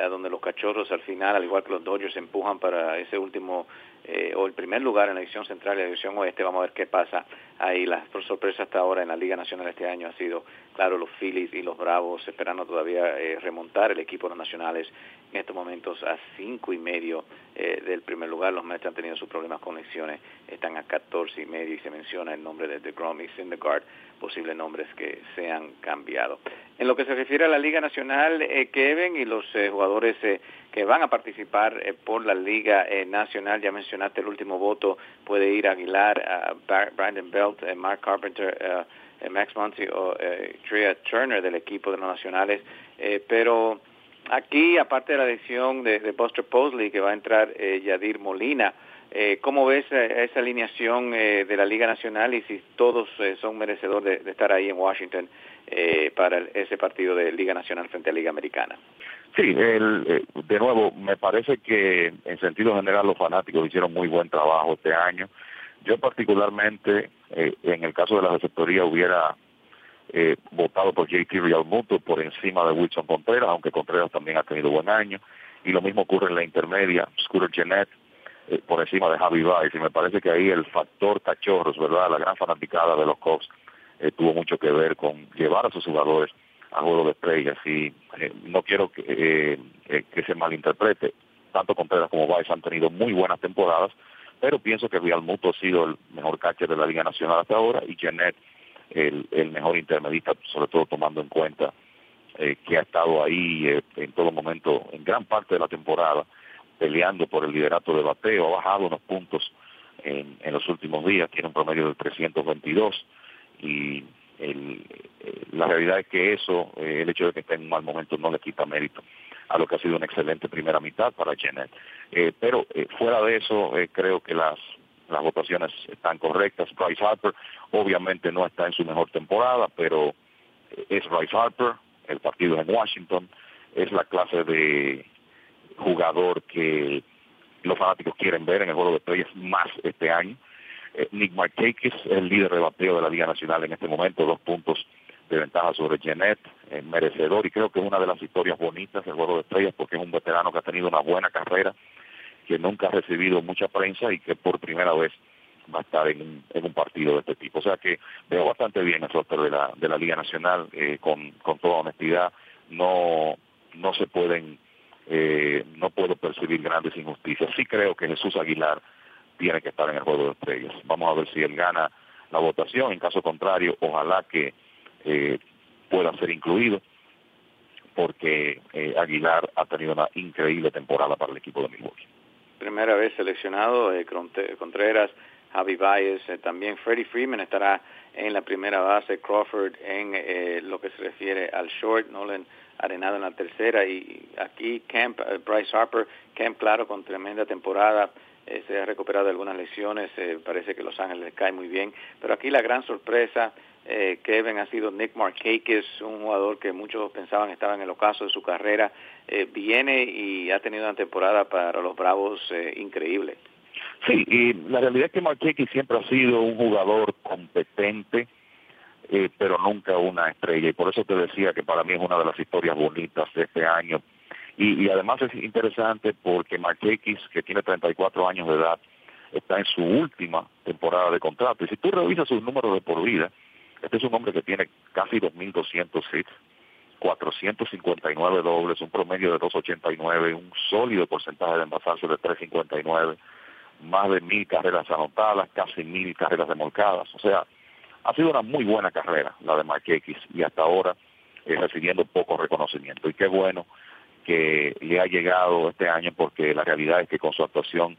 A: a donde los Cachorros al final, al igual que los Dodgers, empujan para ese último eh, o el primer lugar en la división central y la división oeste. Vamos a ver qué pasa ahí. La sorpresa hasta ahora en la Liga Nacional este año ha sido, claro, los Phillies y los Bravos esperando todavía eh, remontar el equipo de los nacionales en estos momentos a cinco y medio eh, del primer lugar. Los Mets han tenido sus problemas con lecciones, están a 14 y medio y se menciona el nombre de DeGrom y Syndergaard, posibles nombres que se han cambiado. En lo que se refiere a la Liga Nacional, Kevin y los jugadores que van a participar por la Liga Nacional, ya mencionaste el último voto, puede ir Aguilar, uh, Brandon Belt, Mark Carpenter, uh, Max Monty o Tria Turner del equipo de los nacionales. Eh, pero aquí, aparte de la decisión de, Buster Posley, que va a entrar eh, Yadir Molina, eh, ¿Cómo ves esa alineación de la Liga Nacional y si todos son merecedores de, estar ahí en Washington para ese partido de Liga Nacional frente a Liga Americana?
B: Sí, el, eh, de nuevo, me parece que en sentido general los fanáticos hicieron muy buen trabajo este año. Yo particularmente, eh, en el caso de la receptoría, hubiera eh, votado por JT Realmuto por encima de Wilson Contreras, aunque Contreras también ha tenido buen año. Y lo mismo ocurre en la intermedia, Scooter Jeanette por encima de Javi Baez. Y me parece que ahí el factor cachorros, ¿verdad? La gran fanaticada de los Cox tuvo mucho que ver con llevar a sus jugadores a juego de estrellas y eh, no quiero que, eh, eh, que se malinterprete. Tanto Contreras como Baez han tenido muy buenas temporadas, pero pienso que Real ha sido el mejor catcher de la Liga Nacional hasta ahora y Janet el, el mejor intermedista, sobre todo tomando en cuenta que ha estado ahí en todo momento, en gran parte de la temporada, peleando por el liderato de bateo, ha bajado unos puntos en, en los últimos días, tiene un promedio de 322 y el, eh, la realidad es que eso, eh, el hecho de que esté en un mal momento no le quita mérito a lo que ha sido una excelente primera mitad para Janet. Eh, pero fuera de eso, creo que las, las votaciones están correctas. Bryce Harper obviamente no está en su mejor temporada, pero es Bryce Harper, el partido en Washington, es la clase de jugador que los fanáticos quieren ver en el juego de estrellas más este año. Eh, Nick Markakis es el líder de bateo de la Liga Nacional en este momento, dos puntos de ventaja sobre Jeanette, eh, merecedor, y creo que es una de las historias bonitas del juego de estrellas porque es un veterano que ha tenido una buena carrera, que nunca ha recibido mucha prensa y que por primera vez va a estar en, un partido de este tipo. O sea que veo bastante bien el sorteo de la, de la Liga Nacional, eh, con, con toda honestidad, no, no se pueden, no puedo percibir grandes injusticias. Sí creo que Jesús Aguilar tiene que estar en el juego de estrellas. Vamos a ver si él gana la votación. En caso contrario, ojalá que eh, pueda ser incluido, porque eh, Aguilar ha tenido una increíble temporada para el equipo de Milwaukee.
A: Primera vez seleccionado, eh, Contreras, Javi Baez, también Freddie Freeman estará en la primera base, Crawford en lo que se refiere al short, Nolan Arenado en la tercera y aquí Camp, Bryce Harper, Camp claro con tremenda temporada, eh, se ha recuperado de algunas lesiones, eh, parece que Los Ángeles cae muy bien, pero aquí la gran sorpresa, eh, Kevin, ha sido Nick Markakis, un jugador que muchos pensaban estaba en el ocaso de su carrera, eh, viene y ha tenido una temporada para los Bravos increíble.
B: Sí, y la realidad es que Markakis siempre ha sido un jugador competente, eh, pero nunca una estrella. Y por eso te decía que para mí es una de las historias bonitas de este año. Y, además es interesante porque Marquez, que tiene 34 años de edad, está en su última temporada de contrato. Y si tú revisas sus números de por vida, este es un hombre que tiene casi 2.200 hits, 459 dobles, un promedio de 289, un sólido porcentaje de envasarse de 359, más de mil carreras anotadas, casi mil carreras remolcadas. O sea, ha sido una muy buena carrera la de Mike X y hasta ahora es recibiendo poco reconocimiento. Y qué bueno que le ha llegado este año porque la realidad es que con su actuación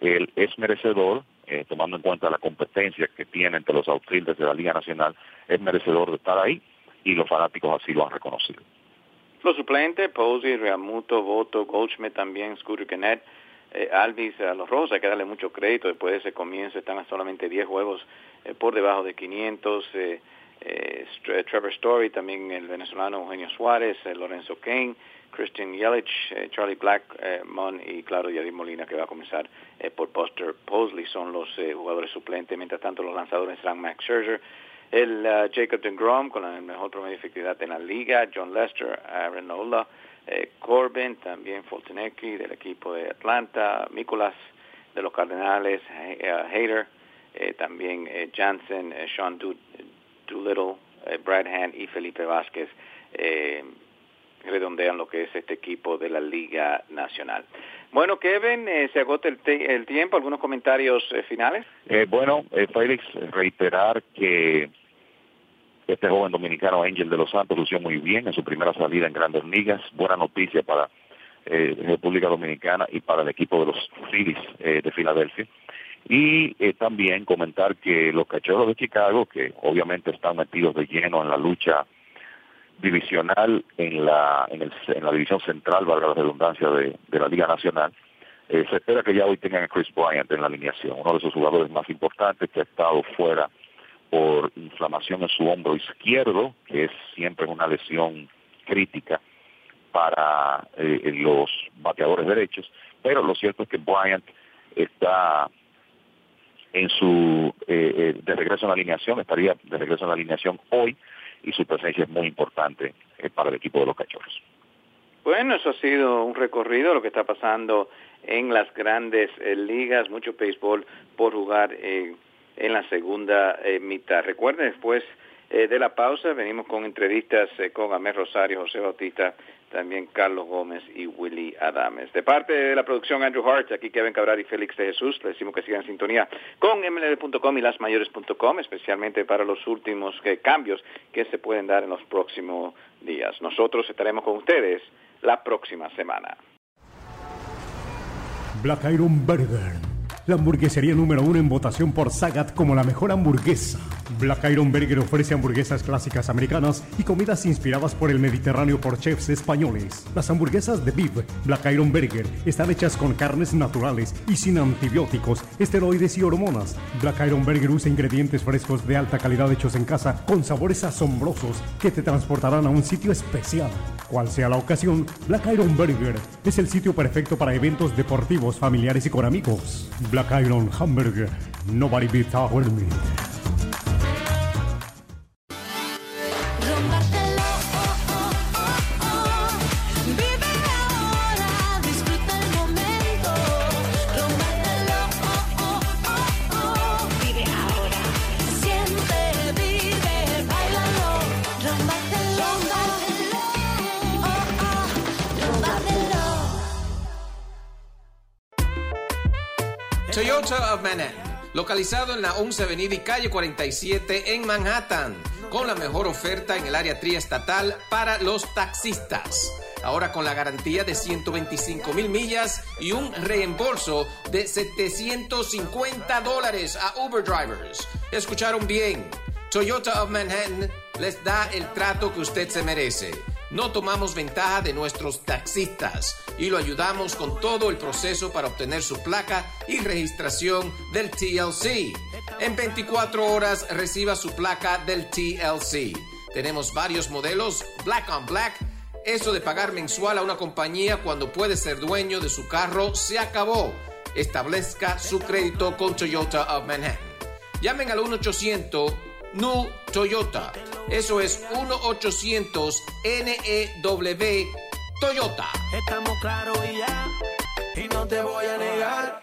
B: él es merecedor, eh, tomando en cuenta la competencia que tiene entre los outfielders de la Liga Nacional, es merecedor de estar ahí y los fanáticos así lo han reconocido.
A: Los suplentes, Posey, Realmuto, Voto, Goldschmidt también, Scooter Kennett, eh, Alvis, a los Rojos hay que darle mucho crédito, después de ese comienzo están a solamente 10 juegos eh, por debajo de 500, eh, eh, Trevor Story, también el venezolano Eugenio Suárez, Lorenzo Kane, Christian Yelich, Charlie Blackmon y claro, Yadir Molina que va a comenzar por Buster Posley son los jugadores suplentes, mientras tanto los lanzadores serán Max Scherzer, el uh, Jacob DeGrom con el mejor promedio de efectividad en la liga, John Lester, Aaron Nola, eh, Corbin, también Fultonecki del equipo de Atlanta, Mikolas de los Cardenales, eh, Hader, eh, también eh, Jansen, eh, Sean Doolittle, eh, Brad Hand y Felipe Vázquez redondean lo que es este equipo de la Liga Nacional. Bueno, Kevin, se agota el, el, tiempo. ¿Algunos comentarios finales?
B: bueno, Félix, reiterar que este joven dominicano Angel de los Santos lució muy bien en su primera salida en Grandes Ligas. Buena noticia para eh, República Dominicana y para el equipo de los Phillies eh, de Filadelfia. Y eh, también comentar que los cachorros de Chicago, que obviamente están metidos de lleno en la lucha divisional en la, en, el, en la división central, valga la redundancia, de, la Liga Nacional, eh, se espera que ya hoy tengan a Chris Bryant en la alineación, uno de esos jugadores más importantes que ha estado fuera por inflamación en su hombro izquierdo, que es siempre una lesión crítica para eh, los bateadores derechos, pero lo cierto es que Bryant está en su eh, eh, de regreso en la alineación, estaría de regreso en la alineación hoy y su presencia es muy importante para el equipo de los cachorros.
A: Bueno, eso ha sido un recorrido, lo que está pasando en las grandes ligas, mucho béisbol por jugar en la segunda eh, mitad. Recuerden, después eh, de la pausa venimos con entrevistas eh, con Amés Rosario, José Bautista, también Carlos Gómez y Willy Adames. De parte de la producción Andrew Hart, aquí Kevin Cabral y Félix de Jesús, le decimos que sigan en sintonía con mlb.com y lasmayores.com, especialmente para los últimos cambios que se pueden dar en los próximos días. Nosotros estaremos con ustedes la próxima semana.
C: Black Iron Burger la hamburguesería número uno en votación por Sagat como la mejor hamburguesa. Black Iron Burger ofrece hamburguesas clásicas americanas y comidas inspiradas por el Mediterráneo por chefs españoles. Las hamburguesas de beef Black Iron Burger están hechas con carnes naturales y sin antibióticos, esteroides y hormonas. Black Iron Burger usa ingredientes frescos de alta calidad hechos en casa con sabores asombrosos que te transportarán a un sitio especial. Cual sea la ocasión, Black Iron Burger es el sitio perfecto para eventos deportivos, familiares y con amigos. Iron Hamburger. Nobody beats our meat.
D: Toyota of Manhattan, localizado en la 11 Avenida y calle 47 en Manhattan, con la mejor oferta en el área triestatal para los taxistas. Ahora con la garantía de 125 mil millas y un reembolso de 750 dólares a Uber drivers. Escucharon bien. Toyota of Manhattan les da el trato que usted se merece no tomamos ventaja de nuestros taxistas y lo ayudamos con todo el proceso para obtener su placa y registración del TLC. En 24 horas reciba su placa del TLC. Tenemos varios modelos, Black on Black. Eso de pagar mensual a una compañía cuando puede ser dueño de su carro se acabó. Establezca su crédito con Toyota of Manhattan. Llamen al 1 800 Nu Toyota. Eso es 1-800-NEW Toyota.
E: Estamos claros y ya, y no te voy a negar.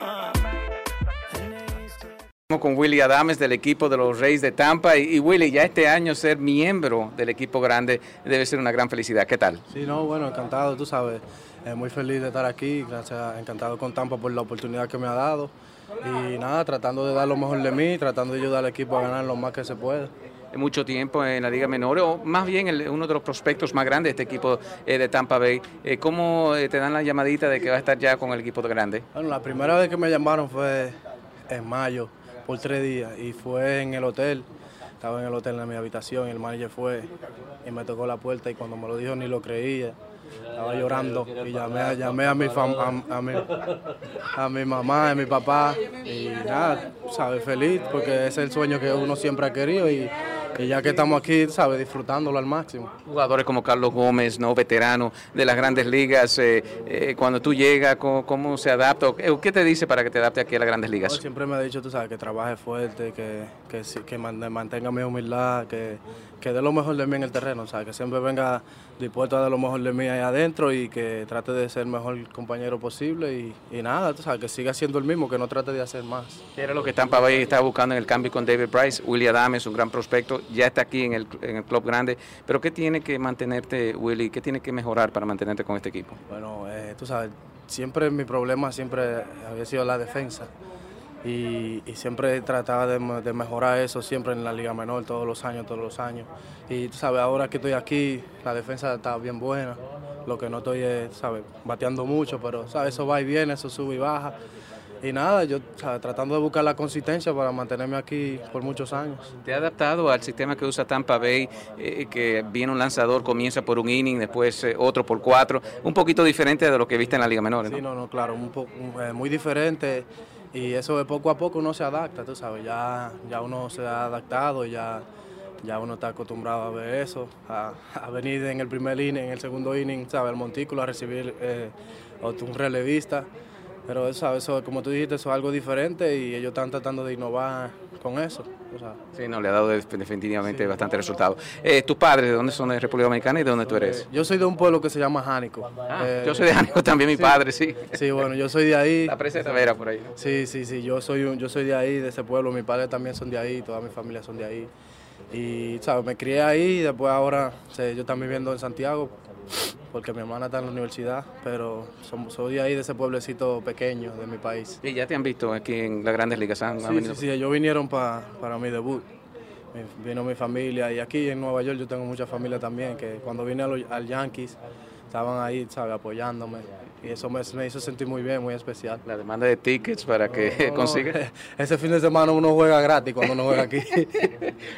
A: Estamos con Willy Adames del equipo de los Reyes de Tampa y, y Willy, ya este año ser miembro del equipo grande debe ser una gran felicidad. ¿Qué tal?
F: Sí, no, bueno, encantado, tú sabes, eh, muy feliz de estar aquí, gracias, encantado con Tampa por la oportunidad que me ha dado y nada, tratando de dar lo mejor de mí, tratando de ayudar al equipo a ganar lo más que se puede.
A: Mucho tiempo en la Liga Menor, o más bien el- uno de los prospectos más grandes de este equipo eh, de Tampa Bay. Eh, ¿Cómo eh, te dan la llamadita de que va a estar ya con el equipo de grande?
F: Bueno, la primera vez que me llamaron fue en mayo, por tres días, y fue en el hotel. Estaba en el hotel en mi habitación y el manager fue y me tocó la puerta y cuando me lo dijo ni lo creía. Estaba llorando y llamé, a- llamé a, mi fam- a, a mi, a mi mamá, a mi papá y nada, sabes, feliz porque ese es el sueño que uno siempre ha querido y, y ya que estamos aquí, sabes, disfrutándolo al máximo.
A: Jugadores como Carlos Gómez, no veterano de las grandes ligas, eh, eh, cuando tú llegas, ¿cómo, cómo se adapta? Eh, ¿Qué te dice para que te adapte aquí a las grandes
F: No,
A: ligas?
F: siempre me ha dicho, tú sabes, que trabaje fuerte, que, que, que man- mantenga mi humildad, que, que dé lo mejor de mí en el terreno, o sea, que siempre venga dispuesto a dar lo mejor de mí ahí adentro y que trate de ser el mejor compañero posible y, y nada, tú sabes, que siga siendo el mismo, que no trate de hacer más.
A: ¿Qué era lo que Tampa Bay estaba buscando en el cambio con David Price? Willie Adames, un gran prospecto, ya está aquí en el, en el club grande. Pero ¿qué tiene que mantenerte, Willie? ¿Qué tiene que mejorar para mantenerte con este equipo?
F: Bueno, eh, tú sabes, siempre mi problema siempre había sido la defensa. Y, y siempre trataba de, de mejorar eso siempre en la Liga Menor, todos los años, todos los años. Y tú sabes, ahora que estoy aquí, la defensa está bien buena. Lo que no estoy es, sabes, bateando mucho, pero sabes, eso va y viene, eso sube y baja. Y nada, yo sabes, tratando de buscar la consistencia para mantenerme aquí por muchos años.
A: ¿Te ha adaptado al sistema que usa Tampa Bay, eh, que viene un lanzador, comienza por un inning, después eh, otro por cuatro? Un poquito diferente de lo que viste en la Liga Menor, ¿no?
F: Sí, no, no, claro, un poco, eh, muy diferente y eso de poco a poco uno se adapta, tú sabes, ya, ya uno se ha adaptado, ya, ya uno está acostumbrado a ver eso, a, venir en el primer inning, en el segundo inning, sabes, al montículo a recibir eh, un relevista, pero ¿sabes? eso, como tú dijiste, eso es algo diferente y ellos están tratando de innovar con eso, tú sabes.
A: Sí, no, le ha dado de- definitivamente bastante resultado. Eh, ¿Tus padres de dónde son de República Dominicana y de dónde tú eres?
F: Yo soy de un pueblo que se llama Jánico.
A: Ah,
F: Eh,
A: yo soy de Jánico también, mi
F: sí.
A: padre, sí.
F: Sí, bueno, yo soy de ahí.
A: La presa de Tavera por ahí. ¿no?
F: Sí, sí, sí, yo soy, un- yo soy de ahí, de ese pueblo, mis padres también son de ahí, toda mi familia son de ahí. Y, ¿sabes? Me crié ahí y después ahora sí, yo también viviendo en Santiago, porque mi hermana está en la universidad, pero soy de ahí, de ese pueblecito pequeño de mi país.
A: Y ya te han visto aquí en las grandes ligas. han-
F: Sí,
A: venido-
F: sí, sí, ellos vinieron pa- para mi debut. Vino mi familia y aquí en Nueva York yo tengo mucha familia también, que cuando vine al Yankees estaban ahí, ¿sabes? Apoyándome. Y eso me, me hizo sentir muy bien, muy especial.
A: La demanda de tickets para que
F: No, no,
A: consiga.
F: Ese fin de semana uno juega gratis cuando uno juega aquí.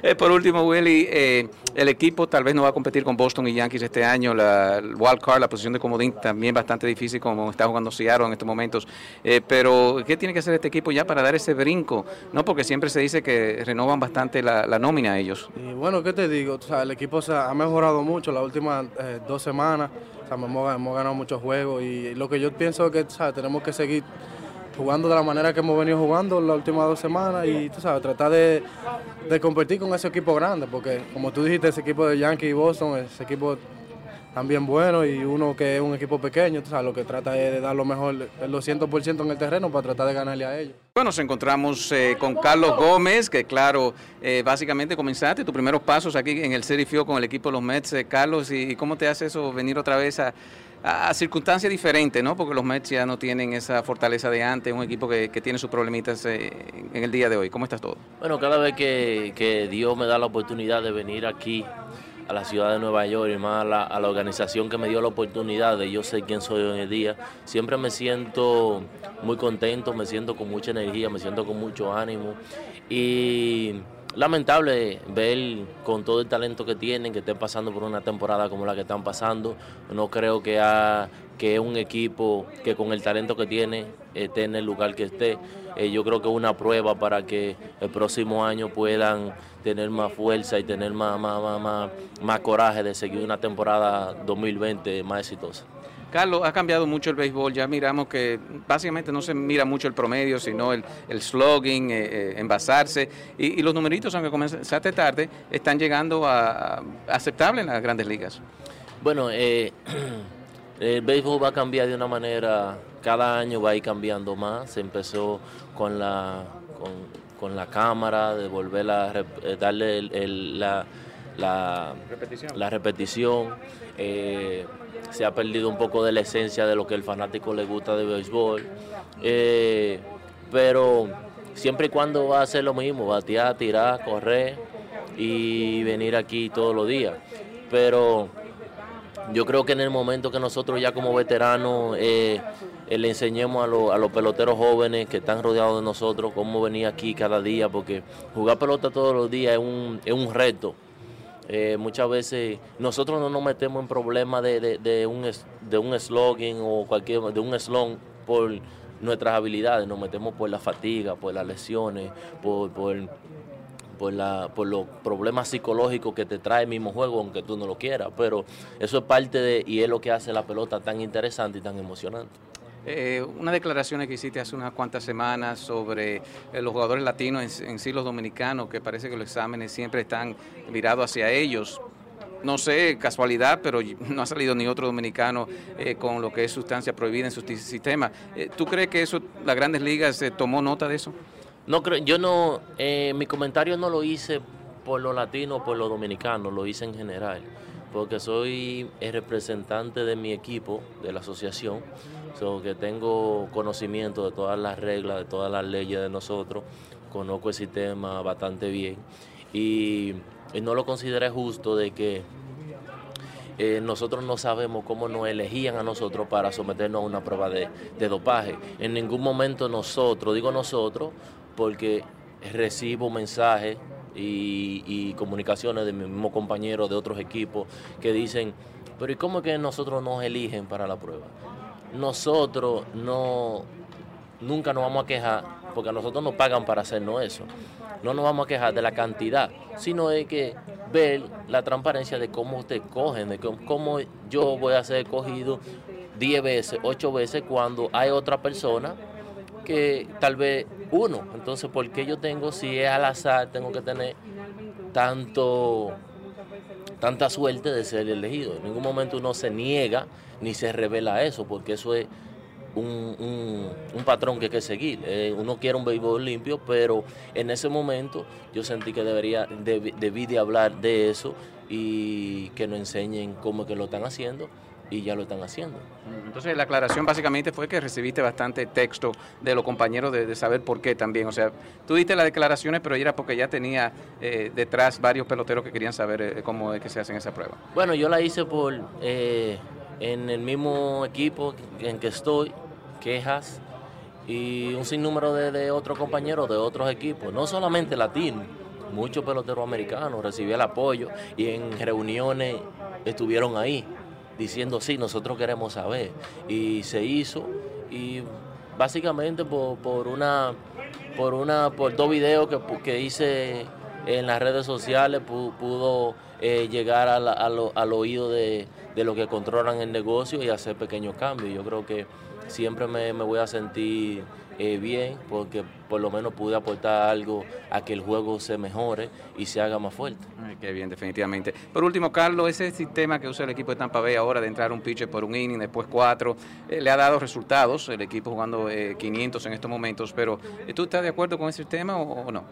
A: Eh, por último, Willy, eh, el equipo tal vez no va a competir con Boston y Yankees este año. La wild card, la posición de comodín, también bastante difícil como está jugando Seattle en estos momentos. Eh, pero, ¿qué tiene que hacer este equipo ya para dar ese brinco? No, porque siempre se dice que renovan bastante la, la nómina ellos.
F: Y bueno, ¿qué te digo? O sea, el equipo se ha ha mejorado mucho las últimas eh, dos semanas. Sea, hemos, hemos ganado muchos juegos y lo que yo pienso es que sea, tenemos que seguir jugando de la manera que hemos venido jugando las últimas dos semanas y sabes, tratar de, de competir con ese equipo grande, porque como tú dijiste, ese equipo de Yankees y Boston, ese equipo también bueno y uno que es un equipo pequeño, sabes, lo que trata es de dar lo mejor, el 200% en el terreno para tratar de ganarle a ellos.
A: Bueno, nos encontramos eh, con Carlos Gómez, que claro, eh, básicamente comenzaste tus primeros pasos aquí en el City Field con el equipo de los Mets, eh, Carlos, y, cómo te hace eso venir otra vez a, circunstancias diferentes, ¿no? Porque los Mets ya no tienen esa fortaleza de antes, un equipo que, tiene sus problemitas eh, en el día de hoy. ¿Cómo estás todo?
G: Bueno, cada vez que Dios me da la oportunidad de venir aquí a la ciudad de Nueva York y más a la, organización que me dio la oportunidad de yo ser quien soy hoy en día, siempre me siento muy contento, me siento con mucha energía, me siento con mucho ánimo y lamentable ver con todo el talento que tienen que estén pasando por una temporada como la que están pasando. No creo que, ha, que un equipo que con el talento que tiene esté en el lugar que esté. Eh, yo creo que es una prueba para que el próximo año puedan tener más fuerza y tener más, más, más, más, más coraje de seguir una temporada 2020 más exitosa.
A: Carlos, ha cambiado mucho el béisbol. Ya miramos que básicamente no se mira mucho el promedio, sino el, el slogan, eh, eh, envasarse. Y, los numeritos, aunque comenzaste tarde, están llegando a, aceptables en las grandes ligas.
G: Bueno, eh, el béisbol va a cambiar de una manera, cada año va a ir cambiando más. Se empezó con la, con, la cámara, de volver a darle la, la repetición. La repetición se ha perdido un poco de la esencia de lo que el fanático le gusta de béisbol. Eh, pero siempre y cuando va a hacer lo mismo, batear, tirar, correr y venir aquí todos los días. Pero yo creo que en el momento que nosotros ya como veteranos eh, eh, le enseñemos a, a, los peloteros jóvenes que están rodeados de nosotros cómo venir aquí cada día, porque jugar pelota todos los días es un, es un reto. Eh, muchas veces nosotros no nos metemos en problemas de, de, un, de un slogan o cualquier, de un slong por nuestras habilidades, nos metemos por la fatiga, por las lesiones, por, por, la, por los problemas psicológicos que te trae el mismo juego, aunque tú no lo quieras. Pero eso es parte de, y es lo que hace la pelota tan interesante y tan emocionante.
A: Eh, una declaración que hiciste hace unas cuantas semanas sobre eh, los jugadores latinos en, sí los dominicanos, que parece que los exámenes siempre están mirados hacia ellos. No sé, casualidad, pero no ha salido ni otro dominicano eh, con lo que es sustancia prohibida en su sistema. ¿Tú crees que eso, las grandes ligas tomó nota de eso?
G: No creo, yo no, mi comentario no lo hice por los latinos, por los dominicanos, lo hice en general porque soy el representante de mi equipo, de la asociación, so que tengo conocimiento de todas las reglas, de todas las leyes de nosotros, conozco el sistema bastante bien y, no lo consideré justo de que eh, nosotros no sabemos cómo nos elegían a nosotros para someternos a una prueba de, dopaje. En ningún momento nosotros, digo nosotros, porque recibo mensajes y, comunicaciones de mi mismo compañero de otros equipos que dicen, pero ¿y cómo es que nosotros nos eligen para la prueba? Nosotros no, nunca nos vamos a quejar, porque a nosotros nos pagan para hacernos eso. No nos vamos a quejar de la cantidad, sino de que ver la transparencia de cómo ustedes cogen, de cómo yo voy a ser cogido 10 veces, 8 veces cuando hay otra persona que tal vez uno. Entonces, ¿por qué yo tengo, si es al azar, tengo que tener tanto tanta suerte de ser elegido? En ningún momento uno se niega ni se revela eso, porque eso es un, patrón que hay que seguir. Eh, uno quiere un béisbol limpio, pero en ese momento yo sentí que debería, debí de hablar de eso y que nos enseñen cómo que lo están haciendo y ya lo están haciendo.
A: Entonces la aclaración básicamente fue que recibiste bastante texto de los compañeros de, saber por qué también. O sea, tú diste las declaraciones, pero era porque ya tenía eh, detrás varios peloteros que querían saber eh, cómo es que se hacen esa prueba.
G: Bueno, yo la hice por eh, en el mismo equipo en que estoy, quejas y un sinnúmero de, de otros compañeros de otros equipos, no solamente latinos, muchos peloteros americanos, recibí el apoyo y en reuniones estuvieron ahí diciendo, sí, nosotros queremos saber. Y se hizo y básicamente por, una, por, una, por dos videos que, que hice en las redes sociales pudo eh, llegar al oído de, de los que controlan el negocio y hacer pequeños cambios. Yo creo que siempre me, me voy a sentir eh, bien porque por lo menos pude aportar algo a que el juego se mejore y se haga más fuerte.
A: qué bien, definitivamente. Por último, Carlos, ese sistema que usa el equipo de Tampa Bay ahora de entrar un pitcher por un inning, después cuatro, eh, le ha dado resultados, el equipo jugando 500 en estos momentos, pero ¿tú estás de acuerdo con ese sistema o, no?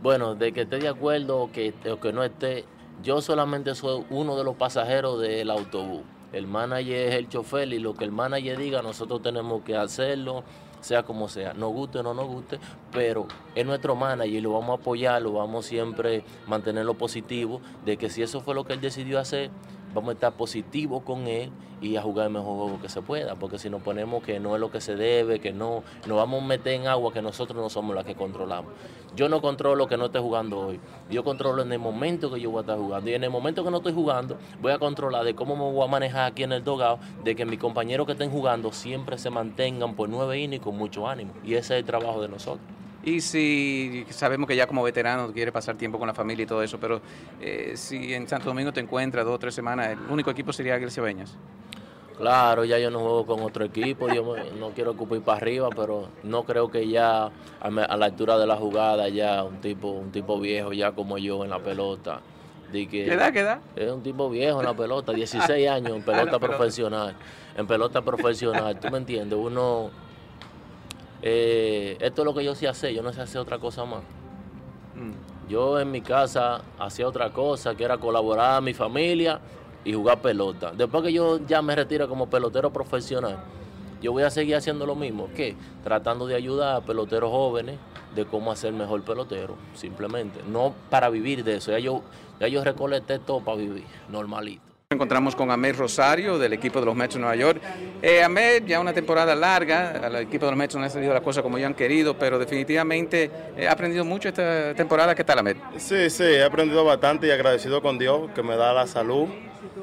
G: Bueno, de que esté de acuerdo o que, o que no esté, yo solamente soy uno de los pasajeros del autobús. El manager es el chofer y lo que el manager diga nosotros tenemos que hacerlo, sea como sea, nos guste o no nos guste, pero es nuestro manager y lo vamos a apoyar, lo vamos siempre mantenerlo positivo, de que si eso fue lo que él decidió hacer, vamos a estar positivos con él y a jugar el mejor juego que se pueda, porque si nos ponemos que no es lo que se debe, que no, nos vamos a meter en agua que nosotros no somos los que controlamos. Yo no controlo lo que no esté jugando hoy, yo controlo en el momento que yo voy a estar jugando y en el momento que no estoy jugando voy a controlar de cómo me voy a manejar aquí en el dogado, de que mis compañeros que estén jugando siempre se mantengan por nueve innings con mucho ánimo y ese es el trabajo de nosotros.
A: Y si sabemos que ya como veterano quiere pasar tiempo con la familia y todo eso, pero eh, si en Santo Domingo te encuentras dos o tres semanas, el único equipo sería Aguirre Cebeñas.
G: Claro, ya yo no juego con otro equipo, yo no quiero ocupar para arriba, pero no creo que ya a, la altura de la jugada ya un tipo, un tipo viejo ya como yo en la pelota.
A: ¿Qué edad, qué edad?
G: Es un tipo viejo en la pelota, 16 años en pelota profesional, en pelota profesional, ¿tú me entiendes? Uno, eh, esto es lo que yo sé hacer, yo no sé hacer otra cosa más. Mm. Yo en mi casa hacía otra cosa, que era colaborar a mi familia y jugar pelota. Después que yo ya me retiro como pelotero profesional, yo voy a seguir haciendo lo mismo, que tratando de ayudar a peloteros jóvenes de cómo hacer mejor pelotero, simplemente. No para vivir de eso, ya yo, ya yo recolecté todo para vivir, normalito.
A: Encontramos con Ahmed Rosario del equipo de los Mets de Nueva York. Eh, Ahmed, ya una temporada larga, al equipo de los Mets no ha salido la cosa como ellos han querido, pero definitivamente eh, ha aprendido mucho esta temporada. ¿Qué tal, Ahmed?
H: Sí, sí, he aprendido bastante y agradecido con Dios que me da la salud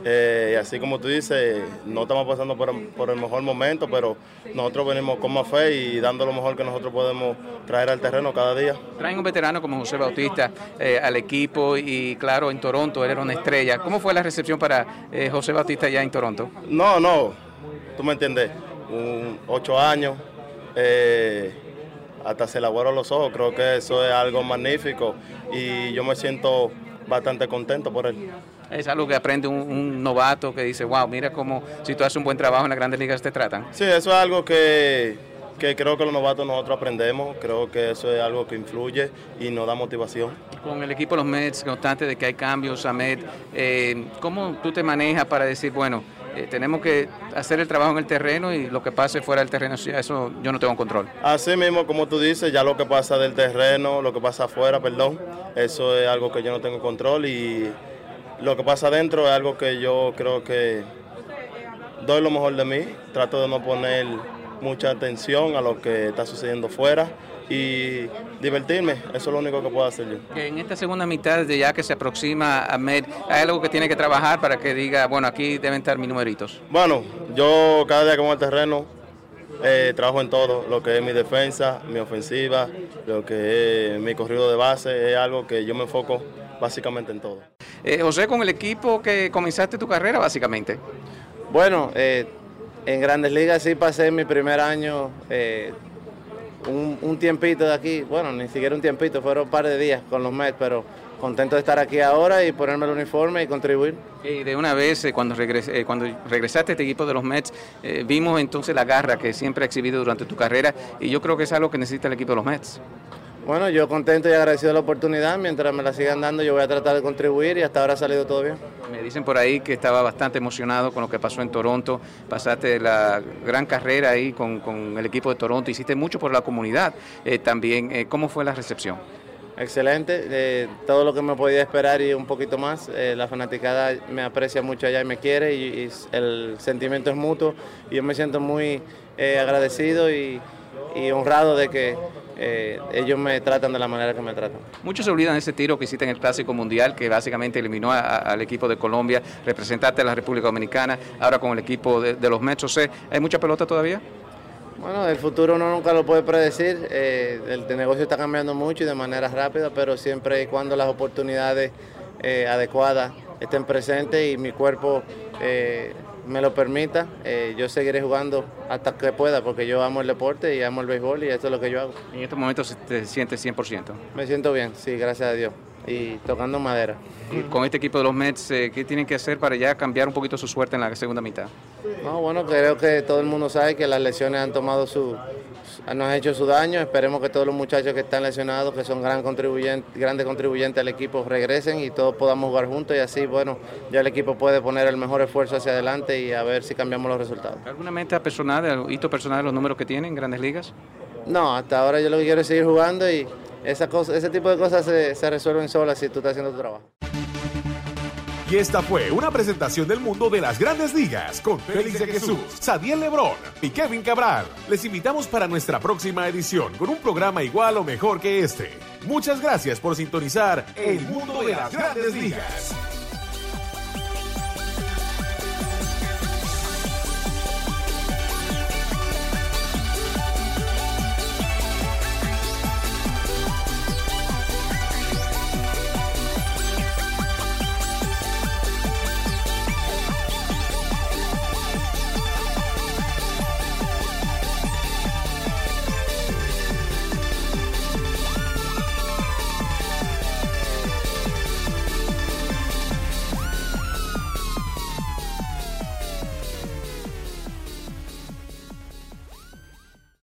H: eh, y así como tú dices, no estamos pasando por, el mejor momento, pero nosotros venimos con más fe y dando lo mejor que nosotros podemos traer al terreno cada día.
A: Traen un veterano como José Bautista eh, al equipo y claro, en Toronto él era una estrella. ¿Cómo fue la recepción para eh, José Bautista ya en Toronto?
H: No, no, tú me entiendes, un, ocho años. hasta se le abueron los ojos, creo que eso es algo magnífico y yo me siento bastante contento por él.
A: Es algo que aprende un, novato que dice, wow, mira cómo si tú haces un buen trabajo en las grandes ligas te tratan.
H: Sí, eso es algo que, creo que los novatos nosotros aprendemos, creo que eso es algo que influye y nos da motivación.
A: Con el equipo de los Mets, constante de que hay cambios, Ahmed, eh, ¿cómo tú te manejas para decir, bueno, eh, tenemos que hacer el trabajo en el terreno y lo que pase fuera del terreno, eso yo no tengo control.
H: Así mismo, como tú dices, ya lo que pasa del terreno, lo que pasa afuera, perdón, eso es algo que yo no tengo control y lo que pasa adentro es algo que yo creo que doy lo mejor de mí, trato de no poner mucha atención a lo que está sucediendo fuera y divertirme, eso es lo único que puedo hacer yo.
A: En esta segunda mitad de ya que se aproxima a Med, ¿hay algo que tiene que trabajar para que diga, bueno, aquí deben estar mis numeritos?
H: Bueno, yo cada día que voy al terreno eh, trabajo en todo, lo que es mi defensa, mi ofensiva, lo que es mi corrido de base, es algo que yo me enfoco básicamente en todo.
A: Eh, José, con el equipo que comenzaste tu carrera, básicamente.
I: Bueno, eh, en Grandes Ligas sí pasé mi primer año, eh, un, tiempito de aquí, bueno, ni siquiera un tiempito, fueron un par de días con los Mets, pero contento de estar aquí ahora y ponerme el uniforme y contribuir.
A: Y de una vez, cuando, cuando regresaste a este equipo de los Mets, vimos entonces la garra que siempre ha exhibido durante tu carrera y yo creo que es algo que necesita el equipo de los Mets.
I: Bueno, yo contento y agradecido de la oportunidad. Mientras me la sigan dando, yo voy a tratar de contribuir y hasta ahora ha salido todo bien.
A: Me dicen por ahí que estaba bastante emocionado con lo que pasó en Toronto. Pasaste la gran carrera ahí con, el equipo de Toronto. Hiciste mucho por la comunidad eh, también. Eh, ¿Cómo fue la recepción?
I: Excelente, eh, todo lo que me podía esperar y un poquito más. la fanaticada me aprecia mucho allá y me quiere y, y, el sentimiento es mutuo. Y yo me siento muy agradecido y, y honrado de que eh, ellos me tratan de la manera que me tratan.
A: Muchos se olvidan de ese tiro que hiciste en el Clásico Mundial, que básicamente eliminó al equipo de Colombia, representante de la República Dominicana, ahora con el equipo de, los Mets. ¿Hay mucha pelota todavía?
I: Bueno, el futuro uno nunca lo puede predecir, eh, el, negocio está cambiando mucho y de manera rápida, pero siempre y cuando las oportunidades eh, adecuadas estén presentes y mi cuerpo me lo permita, eh, yo seguiré jugando hasta que pueda, porque yo amo el deporte y amo el béisbol y esto es lo que yo hago.
A: ¿En estos momentos te sientes 100%?
I: Me siento bien, sí, gracias a Dios. Y tocando madera.
A: con este equipo de los Mets, eh, ¿qué tienen que hacer para ya cambiar un poquito su suerte en la segunda mitad?
I: No, bueno, creo que todo el mundo sabe que las lesiones han tomado su, nos han hecho su daño. Esperemos que todos los muchachos que están lesionados, que son gran contribuyentes, grandes contribuyentes al equipo, regresen y todos podamos jugar juntos y así, bueno, ya el equipo puede poner el mejor esfuerzo hacia adelante y a ver si cambiamos los resultados.
A: ¿Alguna meta personal, hito personal de los números que tienen en Grandes Ligas?
I: No, hasta ahora yo lo que quiero es seguir jugando y esa cosa, ese tipo de cosas se, se resuelven solas si tú estás haciendo tu trabajo.
J: Y esta fue una presentación del mundo de las grandes ligas con Félix de Jesús, Sadiel Lebrón y Kevin Cabral. Les invitamos para nuestra próxima edición con un programa igual o mejor que este. Muchas gracias por sintonizar El Mundo de las Grandes Ligas.